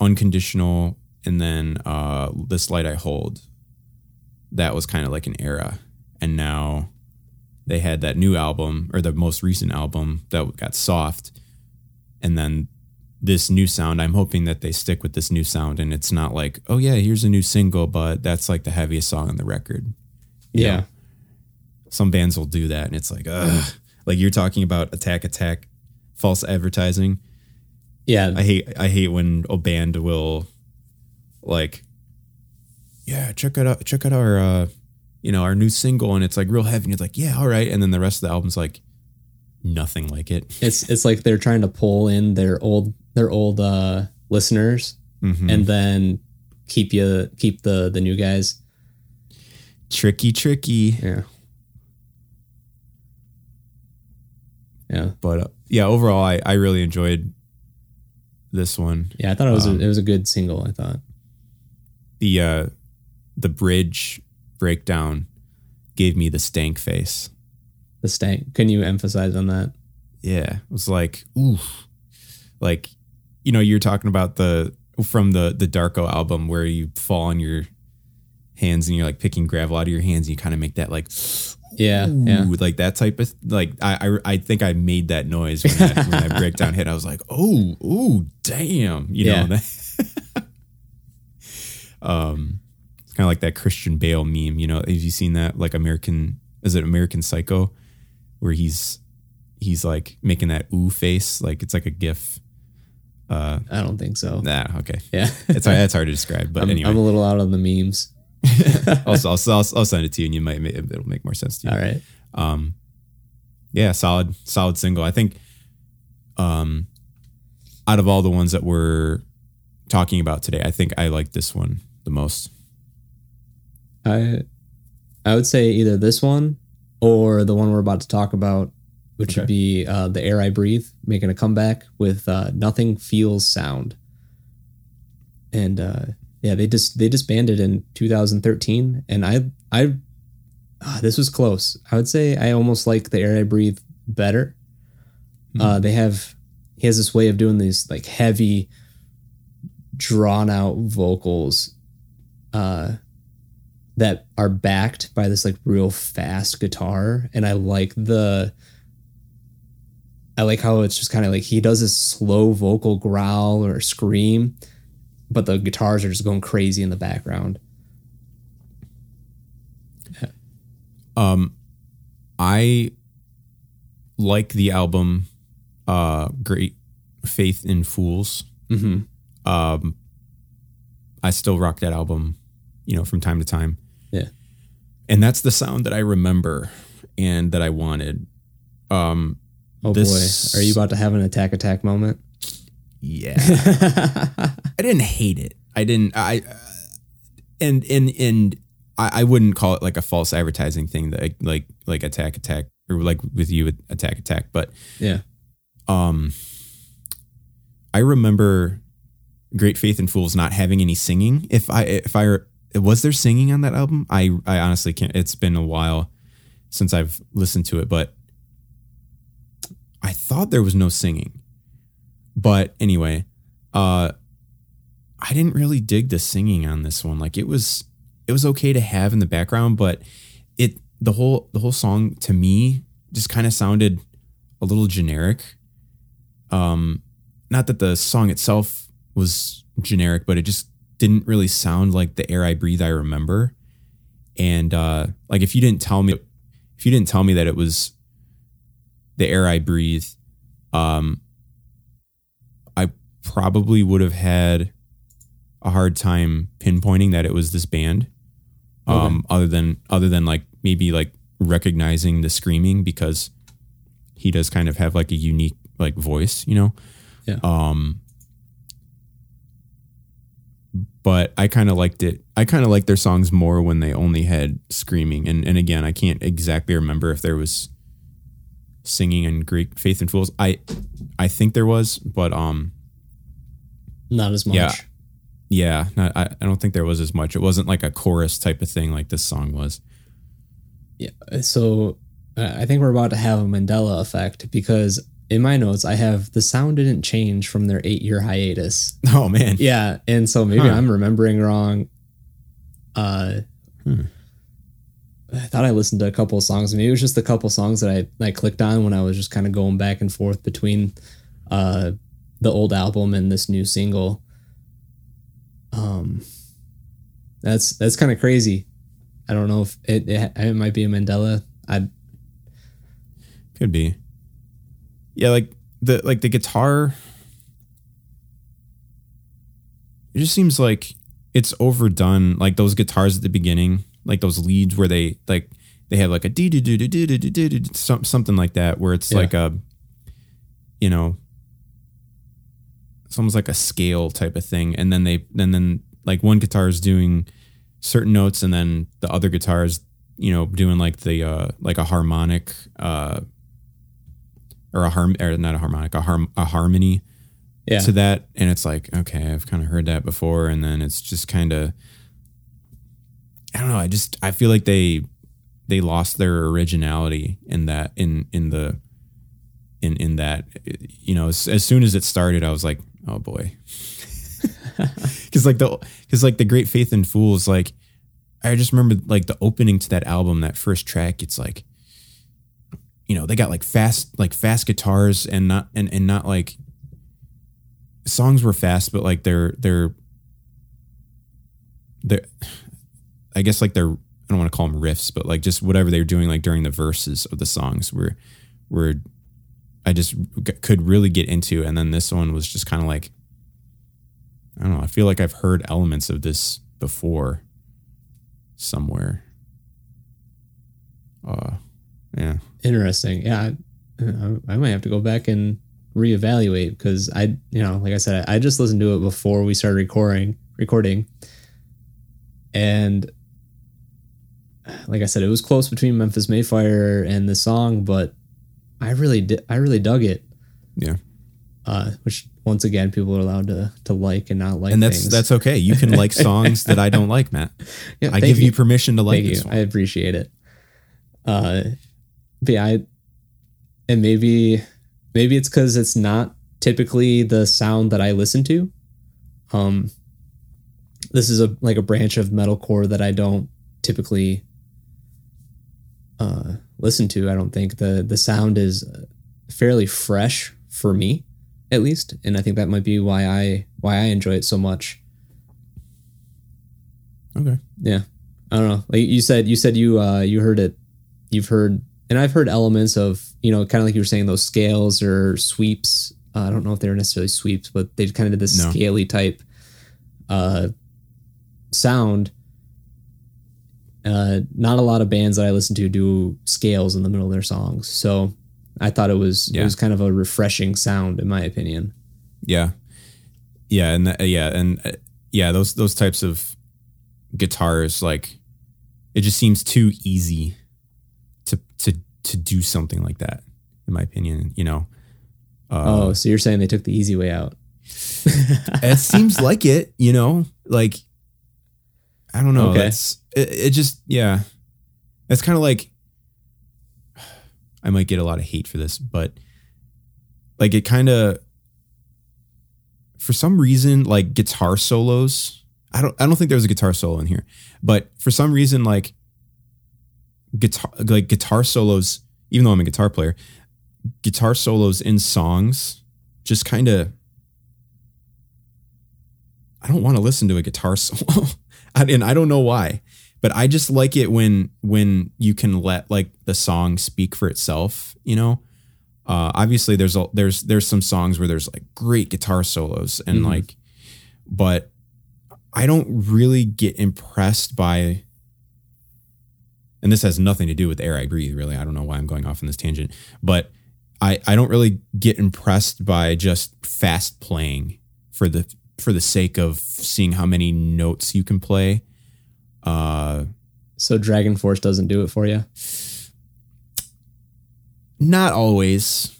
unconditional and then uh this light I hold. That was kind of like an era. And now they had that new album or the most recent album that got soft. And then this new sound i'm hoping that they stick with this new sound and it's not like oh yeah here's a new single but that's like the heaviest song on the record You Yeah. know, some bands will do that and it's like ugh. like you're talking about attack attack false advertising Yeah. i hate i hate when a band will like yeah check it out check out our uh you know our new single and it's like real heavy and it's like yeah all right and then the rest of the album's like nothing like it It's it's like they're trying to pull in their old their old uh listeners Mhm. and then keep you keep the the new guys. tricky tricky Yeah. Yeah. but uh, yeah overall I, I really enjoyed this one Yeah, I thought it was Um, a, it was a good single, I thought. the uh the bridge breakdown gave me the stank face The stank. Can you emphasize on that? yeah it was like ooh like you know you're talking about the from the the darko album where you fall on your hands and you're like picking gravel out of your hands and you kind of make that like Yeah. Yeah. like that type of like I, I I think I made that noise when that, when that [LAUGHS] breakdown hit. I was like, oh, ooh, damn, you Yeah. know. [LAUGHS] um, it's kind of like that Christian Bale meme. You know, have you seen that? Like American, is it American Psycho, where he's he's like making that ooh face, like it's like a gif. Uh, I don't think so. nah, okay, Yeah. it's that's hard to describe, but I'm, anyway, I'm a little out on the memes. [LAUGHS] I'll, I'll, I'll, I'll send it to you, and you might it'll make more sense to you. All right. um yeah solid solid single i think um out of all the ones that we're talking about today i think i like this one the most I I would say either this one or the one we're about to talk about, which would be uh, the air I breathe, making a comeback with uh, nothing feels sound. And uh, yeah, they just they disbanded in 2013, and I I ah, this was close. I would say I almost like the air I breathe better. Uh, they have he has this way of doing these like heavy, drawn out vocals. Uh, that are backed by this like real fast guitar and i like the i like how it's just kind of like he does this slow vocal growl or scream but the guitars are just going crazy in the background um i like the album uh, Great Faith in Fools. Mm-hmm. Um, I still rock that album, you know, from time to time. And that's the sound that I remember and that I wanted. Um, Oh This- boy, are you about to have an attack attack moment? yeah. I didn't hate it. I didn't. I uh, and and and I, I wouldn't call it like a false advertising thing that like like attack attack or like with you attack attack. But yeah. um, I remember Great Faith in Fools not having any singing. If I if I was there singing on that album, I I honestly can't. It's been a while since I've listened to it, but I thought there was no singing. But anyway, uh I didn't really dig the singing on this one. Like it was it was okay to have in the background, but it the whole the whole song to me just kind of sounded a little generic. Um not that the song itself was generic, but it just didn't really sound like the air I breathe I remember. And uh like if you didn't tell me if you didn't tell me that it was the air I breathe, um, I probably would have had a hard time pinpointing that it was this band. Um, other than other than like maybe like recognizing the screaming because he does kind of have like a unique like voice, you know. Yeah. Um. But I kind of liked it. I kind of liked their songs more when they only had screaming. And and again, I can't exactly remember if there was singing in Great Faith in Fools. I I think there was, but um Not as much. Yeah. yeah, not, I, I don't think there was as much. It wasn't like a chorus type of thing like this song was. Yeah. So uh, I think we're about to have a Mandela effect because in my notes I have the sound didn't change from their eight year hiatus. [LAUGHS] Oh man. Yeah, and so maybe Huh. I'm remembering wrong. Uh, Hmm. I thought I listened to a couple of songs. Maybe it was just the couple songs that I I clicked on when I was just kind of going back and forth between uh, the old album and this new single. Um, that's that's kind of crazy. I don't know if it, it it might be a Mandela. I Could be. Yeah, like the like the guitar it just seems like it's overdone like those guitars at the beginning, like those leads where they like they have like a dee dee dee dee dee dee dee something like that where it's Yeah. like a you know it's almost like a scale type of thing and then they and then like one guitar is doing certain notes and then the other guitar is you know doing like the uh like a harmonic uh or a harm or not a harmonic a harm a harmony yeah. to that. And it's like okay i've kind of heard that before. And then it's just kind of i don't know. I just i feel like they they lost their originality in that in in the in in that you know as, as soon as it started i was like oh boy. [LAUGHS] Because like the because like the great faith in fools like i just remember like the opening to that album that first track it's like you know they got like fast like fast guitars and not and and not like songs were fast but like they're they're they're i guess like they're i don't want to call them riffs but like just whatever they were doing like during the verses of the songs were were i just could really get into and then this one was just kind of like i don't know i feel like i've heard elements of this before somewhere. Uh yeah Interesting. Yeah, I, I might have to go back and reevaluate because I, you know, like I said, I, I just listened to it before we started recording. Recording, and like I said, it was close between Memphis May Fire and the song, but I really did. I really dug it. Yeah. Uh, which once again, people are allowed to to like and not like. and that's things. that's okay you can like [LAUGHS] songs that i don't like matt Yeah, i give you permission to like Thank you. one I appreciate it. Uh, but yeah, I, and maybe maybe it's because it's not typically the sound that I listen to. Um, this is a like a branch of metalcore that I don't typically uh, listen to. I don't think the the sound is fairly fresh for me, at least, and I think that might be why I why I enjoy it so much. okay Yeah. I don't know. Like you said, you said you uh you heard it. You've heard and I've heard elements of you know kind of like you were saying those scales or sweeps. Uh, I don't know if they were necessarily sweeps, but they kind of did this No. scaly type uh, sound. Uh, not a lot of bands that I listen to do scales in the middle of their songs, so I thought it was it was kind of a refreshing sound in my opinion. Yeah, yeah, and the, yeah, and uh, yeah, those those types of guitars, like it just seems too easy to do something like that. In my opinion, you know. Uh, oh, so you're saying they took the easy way out? [LAUGHS] it seems like it, you know, like I don't know. Okay. It's it, it just yeah. It's kind of like I might get a lot of hate for this, but like it kind of for some reason like guitar solos. I don't I don't think there was a guitar solo in here, but for some reason like guitar like guitar solos. Even though I'm a guitar player, guitar solos in songs just kind of I don't want to listen to a guitar [LAUGHS] solo. And I don't know why, but I just like it when when you can let like the song speak for itself, you know? Uh obviously there's a, there's there's some songs where there's like great guitar solos and Mhm. like but I don't really get impressed by and this has nothing to do with air I breathe really. I don't know why I'm going off on this tangent, but I I don't really get impressed by just fast playing for the for the sake of seeing how many notes you can play. Uh So DragonForce doesn't do it for you. not always.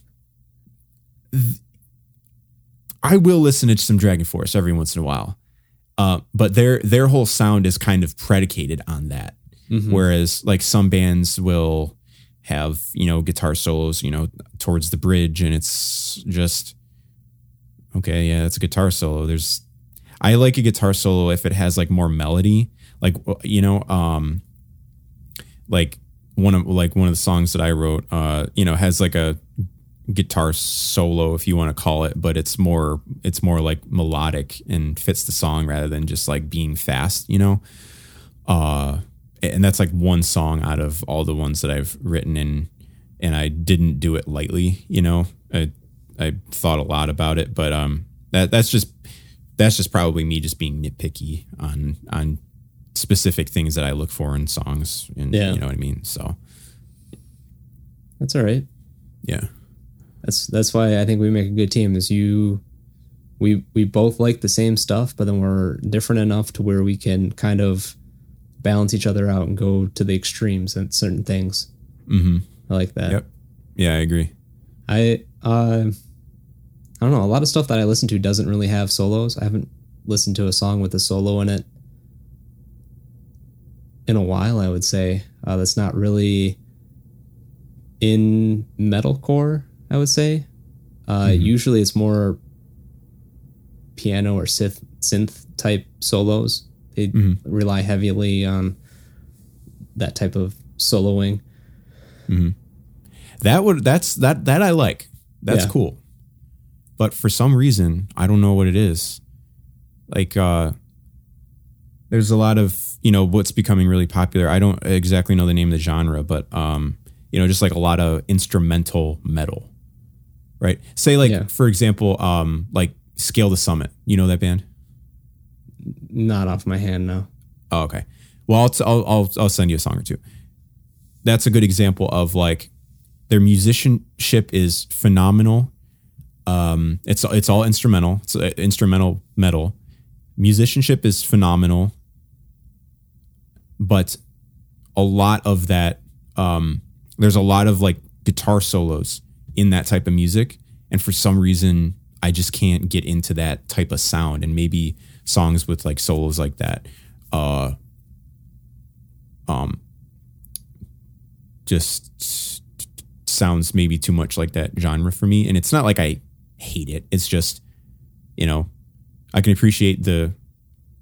I will listen to some DragonForce every once in a while. Uh, but their their whole sound is kind of predicated on that. Mhm. Whereas like some bands will have, you know, guitar solos, you know, towards the bridge and it's just okay, yeah, it's a guitar solo. There's I like a guitar solo if it has like more melody. Like you know, um like one of like one of the songs that I wrote, uh, you know, has like a guitar solo if you want to call it, but it's more it's more like melodic and fits the song rather than just like being fast, you know. Uh and that's like one song out of all the ones that I've written and and I didn't do it lightly, you know. I I thought a lot about it, but um that that's just that's just probably me just being nitpicky on on specific things that I look for in songs and Yeah. you know what I mean. So That's all right. yeah. That's that's why I think we make a good team. Is you, we we both like the same stuff, but then we're different enough to where we can kind of balance each other out and go to the extremes at certain things. Mm-hmm. I like that. Yep. Yeah, I agree. I uh, I don't know. A lot of stuff that I listen to doesn't really have solos. I haven't listened to a song with a solo in it in a while. I would say uh, that's not really in metalcore. I would say uh, Mhm. usually it's more piano or synth synth type solos. They Mhm. rely heavily on that type of soloing. That would that's that that I like. That's Yeah. cool. But for some reason, I don't know what it is. Like uh there's a lot of, you know, what's becoming really popular. I don't exactly know the name of the genre, but um, you know, just like a lot of instrumental metal. Right? Say like Yeah. for example, um like Scale the Summit. You know that band? Not off my hand now. Oh, okay. Well, I'll, I'll I'll I'll send you a song or two. That's a good example of like their musicianship is phenomenal. Um, it's it's all instrumental. It's uh, instrumental metal. Musicianship is phenomenal, but a lot of that um, there's a lot of like guitar solos in that type of music, and for some reason I just can't get into that type of sound. And maybe songs with like solos like that, uh, um, just sounds maybe too much like that genre for me. And it's not like I hate it. It's just, you know, I can appreciate the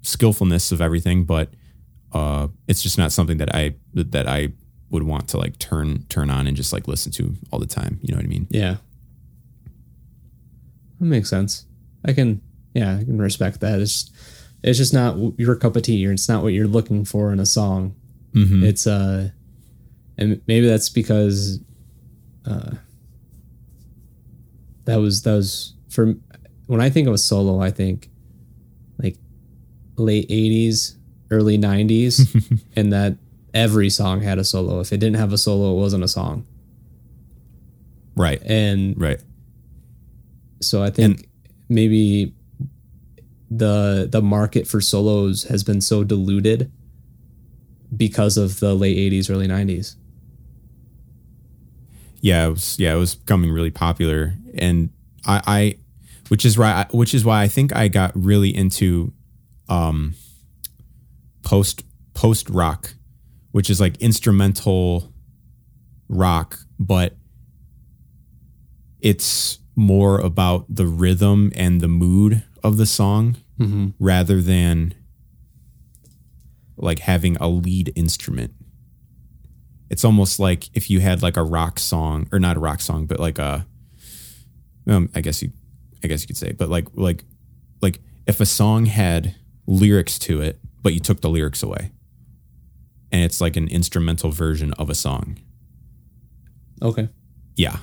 skillfulness of everything, but uh, it's just not something that I that I would want to like turn turn on and just like listen to all the time. You know what I mean? Yeah. That makes sense. I can, yeah, I can respect that. It's, it's just not your cup of tea. Or it's not what you're looking for in a song. Mm-hmm. It's uh, and maybe that's because uh, that was that was for when I think of a solo, I think like late '80s, early '90s, [LAUGHS] and that every song had a solo. If it didn't have a solo, it wasn't a song. Right. And Right. so I think maybe the the market for solos has been so diluted because of the late 80s early 90s yeah, it was yeah, it was becoming really popular, and I, I which is why which is why I think I got really into um post post rock, which is like instrumental rock, but it's more about the rhythm and the mood of the song mm-hmm. rather than like having a lead instrument. It's almost like if you had like a rock song or not a rock song, but like a um, I guess you I guess you could say, but like like like if a song had lyrics to it, but you took the lyrics away. And it's like an instrumental version of a song. okay Yeah.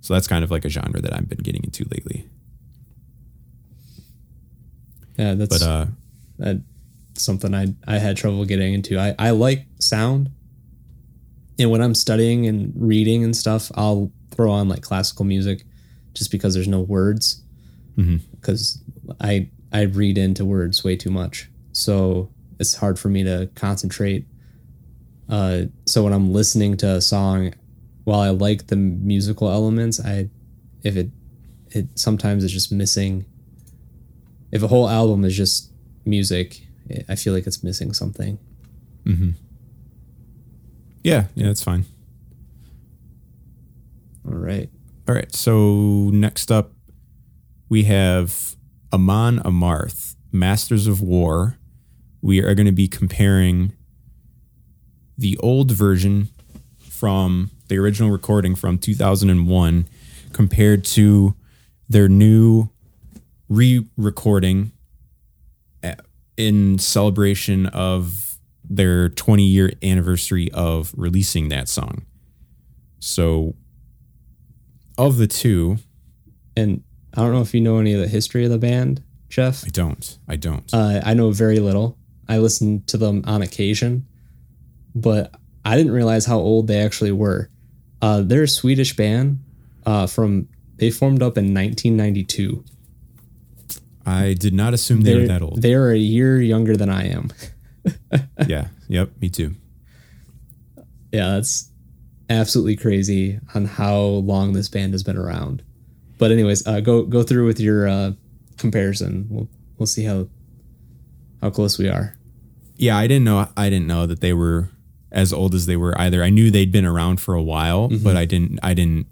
So that's kind of like a genre that I've been getting into lately. Yeah that's But uh that's something I I had trouble getting into. I I like sound, and when I'm studying and reading and stuff, I'll throw on like classical music, just because there's no words. Because I I read into words way too much, so it's hard for me to concentrate. Uh, so when I'm listening to a song, while I like the musical elements, I if it it sometimes it's just missing. If a whole album is just music, I feel like it's missing something. Mm-hmm. yeah, yeah, that's fine. All right. All right. So next up, we have Amon Amarth, Masters of War. We are going to be comparing the old version from the original recording from 2001 compared to their new re-recording uh, in celebration of their 20 year anniversary of releasing that song. So of the two, And I don't know if you know any of the history of the band, Jeff. I don't. I don't. Uh, I know very little. I listen to them on occasion, but I didn't realize how old they actually were. Uh, they're a Swedish band uh, from. They formed up in 1992. I did not assume they They're were that old. They're a year younger than I am. [LAUGHS] yeah. Yep. Me too. Yeah, that's absolutely crazy on how long this band has been around. But anyways, uh, go go through with your uh, comparison. We'll we'll see how how close we are. Yeah. I didn't know. I didn't know that they were as old as they were either. I knew they'd been around for a while, but I didn't. I didn't.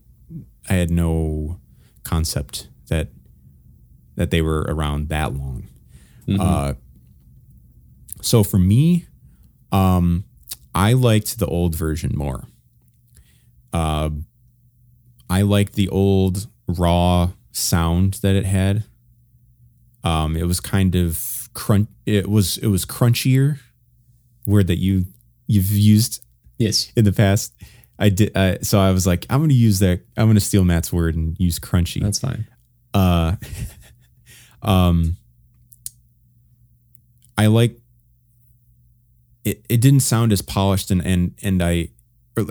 I had no concept that that they were around that long. Uh, so for me, um, I liked the old version more. Uh, I liked the old raw sound that it had. Um, it was kind of crunch. It was it was crunchier, word that you you've used Yes. in the past. I did. Uh, so I was like, I'm going to use that. I'm going to steal Matt's word and use crunchy. That's fine. uh [LAUGHS] um i like it it didn't sound as polished and and and i or,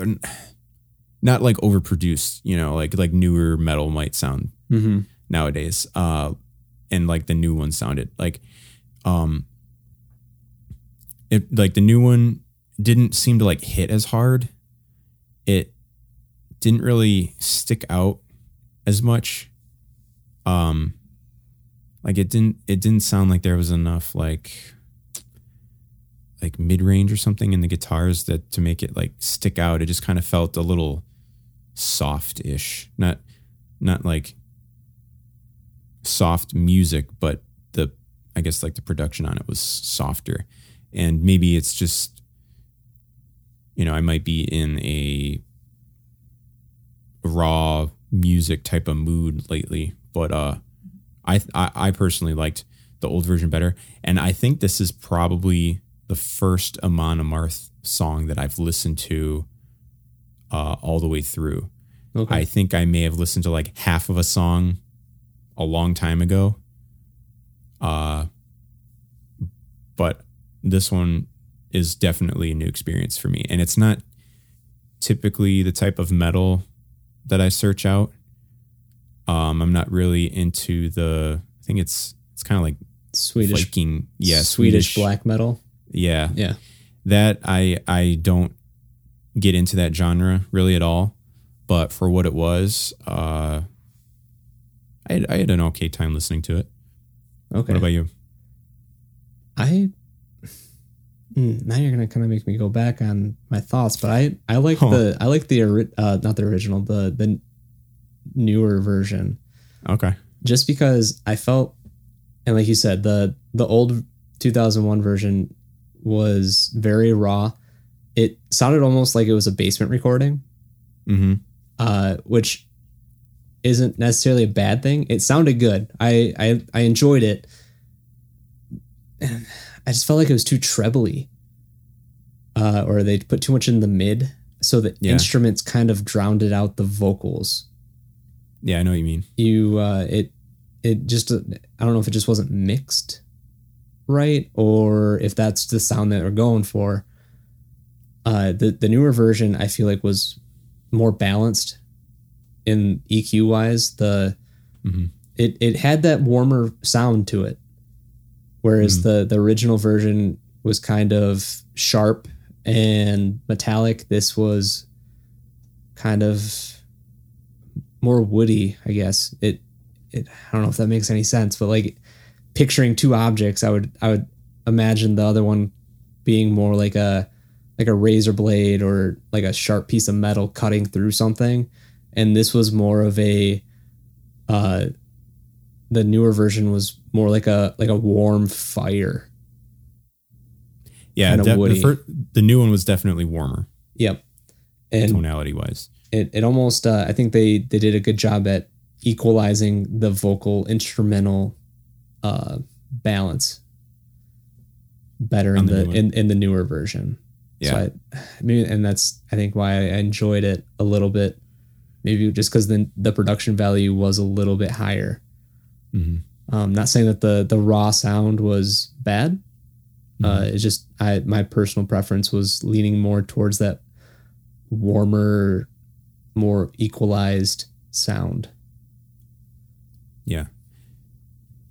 not like overproduced you know like like newer metal might sound Mm-hmm. nowadays uh and like the new one sounded like um it like the new one didn't seem to like hit as hard it didn't really stick out as much um like it didn't it didn't sound like there was enough like like mid-range or something in the guitars that to make it like stick out. It just kind of felt a little soft-ish. Not not like soft music but the i guess like the production on it was softer. And maybe it's just you know i might be in a raw music type of mood lately but uh I, I I personally liked the old version better, and I think this is probably the first Amon Amarth song that I've listened to uh, all the way through. Okay. I think I may have listened to like half of a song a long time ago. Uh, but this one is definitely a new experience for me. And it's not typically the type of metal that I search out. Um, I'm not really into the, I think it's, it's kind of like Swedish, Viking. Yeah. Swedish black metal. Yeah. Yeah. That I, I don't get into that genre really at all. But for what it was, uh, I had, I had an okay time listening to it. Okay. What about you? I Mm, now you're gonna kind of make me go back on my thoughts, but I I like Huh. the I like the uh not the original the the newer version Okay. just because I felt and like you said the the old 2001 version was very raw. It sounded almost like it was a basement recording, Mm-hmm. uh, which isn't necessarily a bad thing. It sounded good. I I, I enjoyed it. And [SIGHS] I just felt like it was too trebly, uh, or they put too much in the mid, so the Yeah. instruments kind of drowned it out the vocals. Yeah, I know what you mean. You uh, it it just uh, I don't know if it just wasn't mixed right or if that's the sound that they're going for. Uh, the the newer version I feel like was more balanced in EQ wise. The Mhm. it it had that warmer sound to it, whereas Mhm. the the original version was kind of sharp and metallic. This was kind of more woody, I guess. It it I don't know if that makes any sense, but like picturing two objects, I would I would imagine the other one being more like a like a razor blade or like a sharp piece of metal cutting through something and this was more of a uh the newer version was more like a like a warm fire Yeah, Kinda de- the, fir- the new one was definitely warmer yep and tonality wise. It, it almost uh, i think they they did a good job at equalizing the vocal instrumental uh balance better in the the, in, in the newer version. Yeah. so I, maybe and that's i think why i enjoyed it a little bit. Maybe just because the, the production value was a little bit higher. Hmm um not saying that the the raw sound was bad. Uh Mm-hmm. it's just i my personal preference was leaning more towards that warmer more equalized sound Yeah.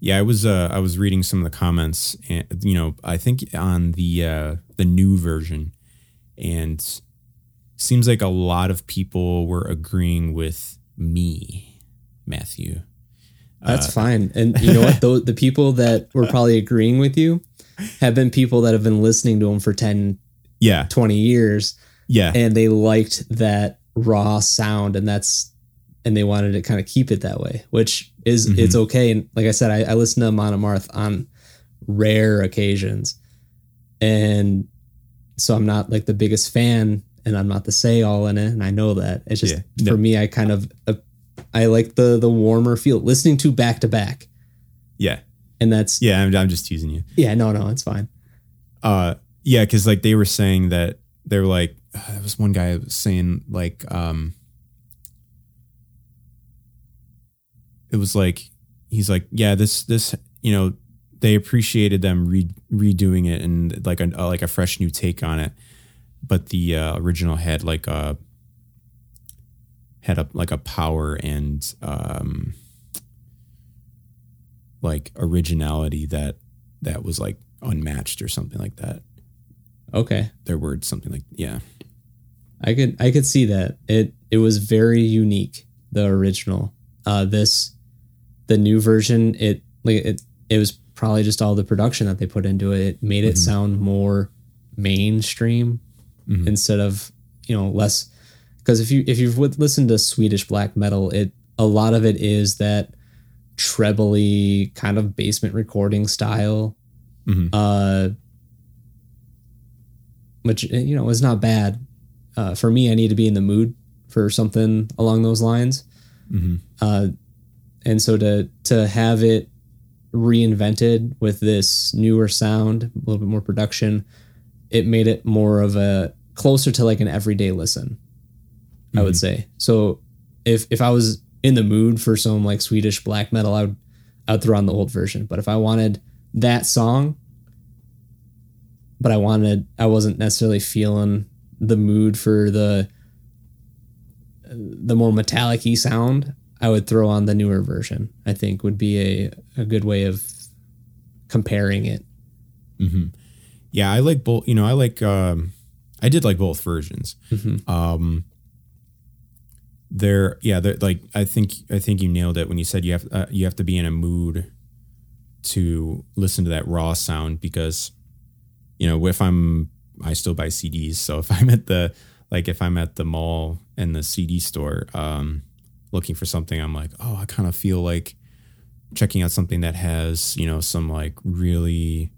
Yeah, I was uh I was reading some of the comments and you know, I think on the uh the new version and seems like a lot of people were agreeing with me, Matthew. That's Uh, fine. And you know what? [LAUGHS] Though the people that were probably agreeing with you have been people that have been listening to him for 10, Yeah. 20 years Yeah. and they liked that raw sound and that's and they wanted to kind of keep it that way, which is Mhm. it's okay. And like I said, I, I listen to Amon Amarth on rare occasions. And so I'm not like the biggest fan and I'm not the say all in it. And I know that. It's just Yeah. for No. me, I kind of uh, I like the the warmer feel listening to back to back. Yeah. And that's Yeah, I'm, I'm just teasing you. yeah, no, no, it's fine. Uh yeah, cuz like they were saying that they were like uh, there was one guy saying like um it was like he's like yeah this this you know they appreciated them re- redoing it and like a uh, like a fresh new take on it. But the uh, original had like a had a like a power and um like originality that that was like unmatched or something like that. Okay. their words something like yeah I could I could see that. It it was very unique, the original. Uh this the new version, it like it it was probably just all the production that they put into it. It made it Mhm. sound more mainstream Mhm. instead of, you know, less because if you if you've would- listened to Swedish black metal, it a lot of it is that trebly kind of basement recording style Mhm. uh which you know is not bad uh, for me i need to be in the mood for something along those lines Mhm. uh, and so to to have it reinvented with this newer sound a little bit more production it made it more of a closer to like an everyday listen I would say. So if if I was in the mood for some like Swedish black metal, I would I would throw on the old version. But if I wanted that song, but I wanted I wasn't necessarily feeling the mood for the the more metallic y sound, I would throw on the newer version. I think would be a, a good way of comparing it. Yeah, I like both. You know, I like. Um, I did like both versions. Mm-hmm. Um, they're yeah, they're like I think I think you nailed it when you said you have uh, you have to be in a mood to listen to that raw sound because you know if I'm I still buy CDs, so if [LAUGHS] I'm at the like if I'm at the mall and the CD store um, looking for something, I'm like, oh, I kind of feel like checking out something that has you know some like really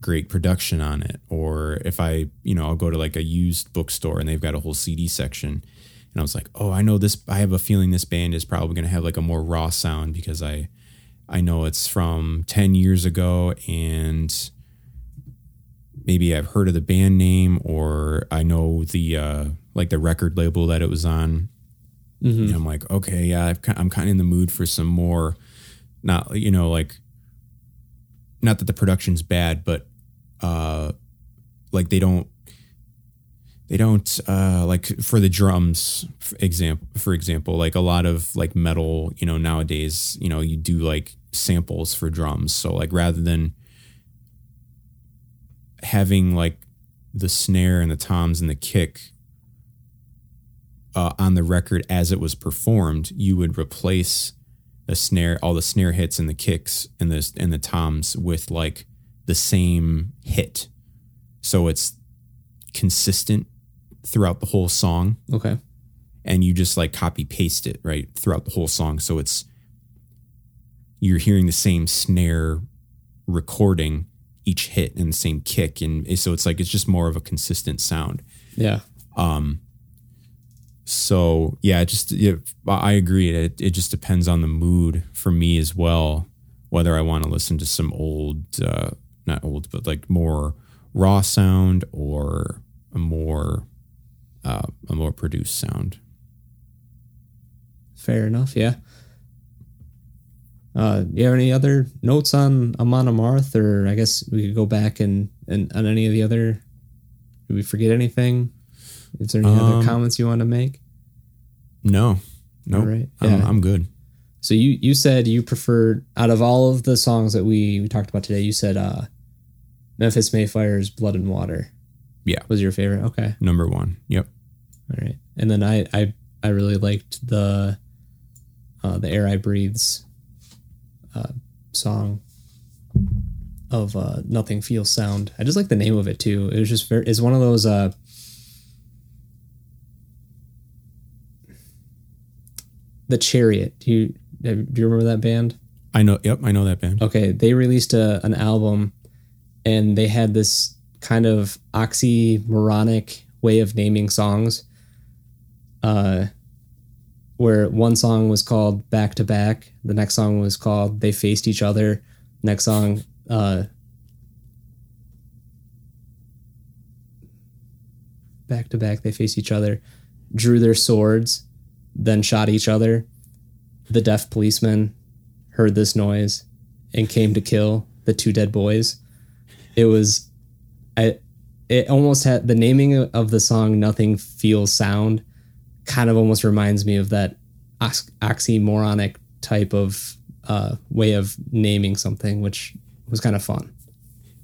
great production on it. Or if i you know i'll go to like a used bookstore and they've got a whole cd section. And i was like oh i know this i have a feeling this band is probably going to have like a more raw sound because i i know it's from 10 years ago and maybe i've heard of the band name or i know the uh like the record label that it was on. Mm-hmm. and i'm like okay yeah I've, I'm kind of in the mood for some more. Not you know like not that the production's bad but uh like they don't they don't uh like for the drums for example for example like a lot of like metal you know nowadays you know you do like samples for drums. So like rather than having like the snare and the toms and the kick uh, on the record as it was performed you would replace the snare all the snare hits and the kicks and the and the toms with like the same hit. So it's consistent throughout the whole song. Okay. and you just like copy paste it right throughout the whole song. So it's you're hearing the same snare recording each hit and the same kick and so it's like it's just more of a consistent sound Yeah. um so yeah it just yeah, i agree it, it just depends on the mood for me as well whether i want to listen to some old uh not old but like more raw sound or a more uh a more produced sound Fair enough. Yeah. Uh, do you have any other notes on Amon Amarth, or I guess we could go back and, and on any of the other? Did we forget anything? Is there any other Um, comments you want to make? no no All right. I'm, Yeah. I'm good So you you said you preferred out of all of the songs that we, we talked about today, you said uh, Memphis May Fire's "Blood and Water." Yeah. was your favorite. Okay, number one yep all right. And then I I I really liked the uh, the "Air I Breathes" uh, song of uh, "Nothing Feels Sound." I just like the name of it too. It was just very. It's one of those. Uh, the Chariot. Do you do you remember that band? i know yep i know that band Okay, they released a, an album and they had this kind of oxymoronic way of naming songs. Uh, where one song was called Back to Back, the next song was called They Faced Each Other, next song, uh, Back to Back, They Faced Each Other, drew their swords, then shot each other. The deaf policeman heard this noise and came to kill the two dead boys. It was, I, it almost had the naming of the song "Nothing Feels Sound," kind of almost reminds me of that ox- oxymoronic type of uh, way of naming something, which was kind of fun.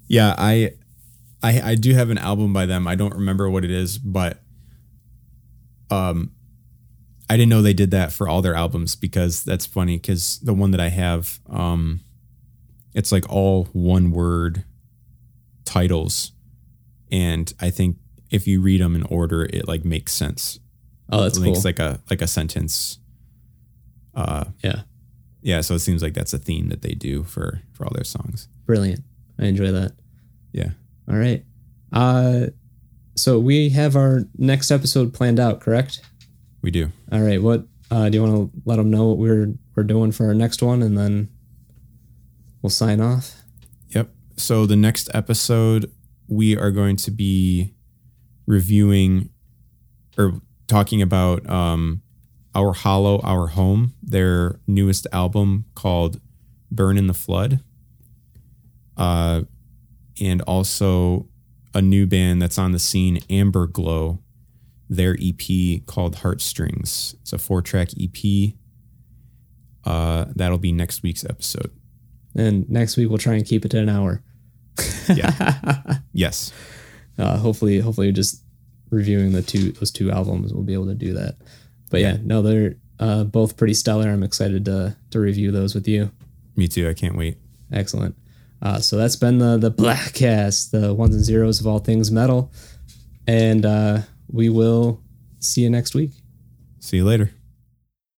Yeah, I, I I do have an album by them. I don't remember what it is, but um I didn't know they did that for all their albums because that's funny cuz the one that I have um it's like all one word titles and I think if you read them in order it like makes sense. Oh, that's cool. makes like a like a sentence. Uh yeah, yeah, so it seems like that's a theme that they do for for all their songs. brilliant. I enjoy that. Yeah. All right. Uh, so we have our next episode planned out, correct? We do. All right. What uh, do you want to let them know what we're we're doing for our next one, and then we'll sign off. Yep. So the next episode, we are going to be reviewing, or talking about um, Our Hollow, Our Home, their newest album called Burn in the Flood. Uh, and also a new band that's on the scene, Amber Glow, their EP called Heartstrings. It's a four track EP. Uh, that'll be next week's episode. And next week we'll try and keep it to an hour. Yeah. [LAUGHS] yes. Uh, hopefully, hopefully, just reviewing the two those two albums, we'll be able to do that. But yeah, no, they're uh, both pretty stellar. I'm excited to to review those with you. Me too. I can't wait. Excellent. Uh, so that's been the the Blackcast, the ones and zeros of all things metal, and uh, we will see you next week. See you later.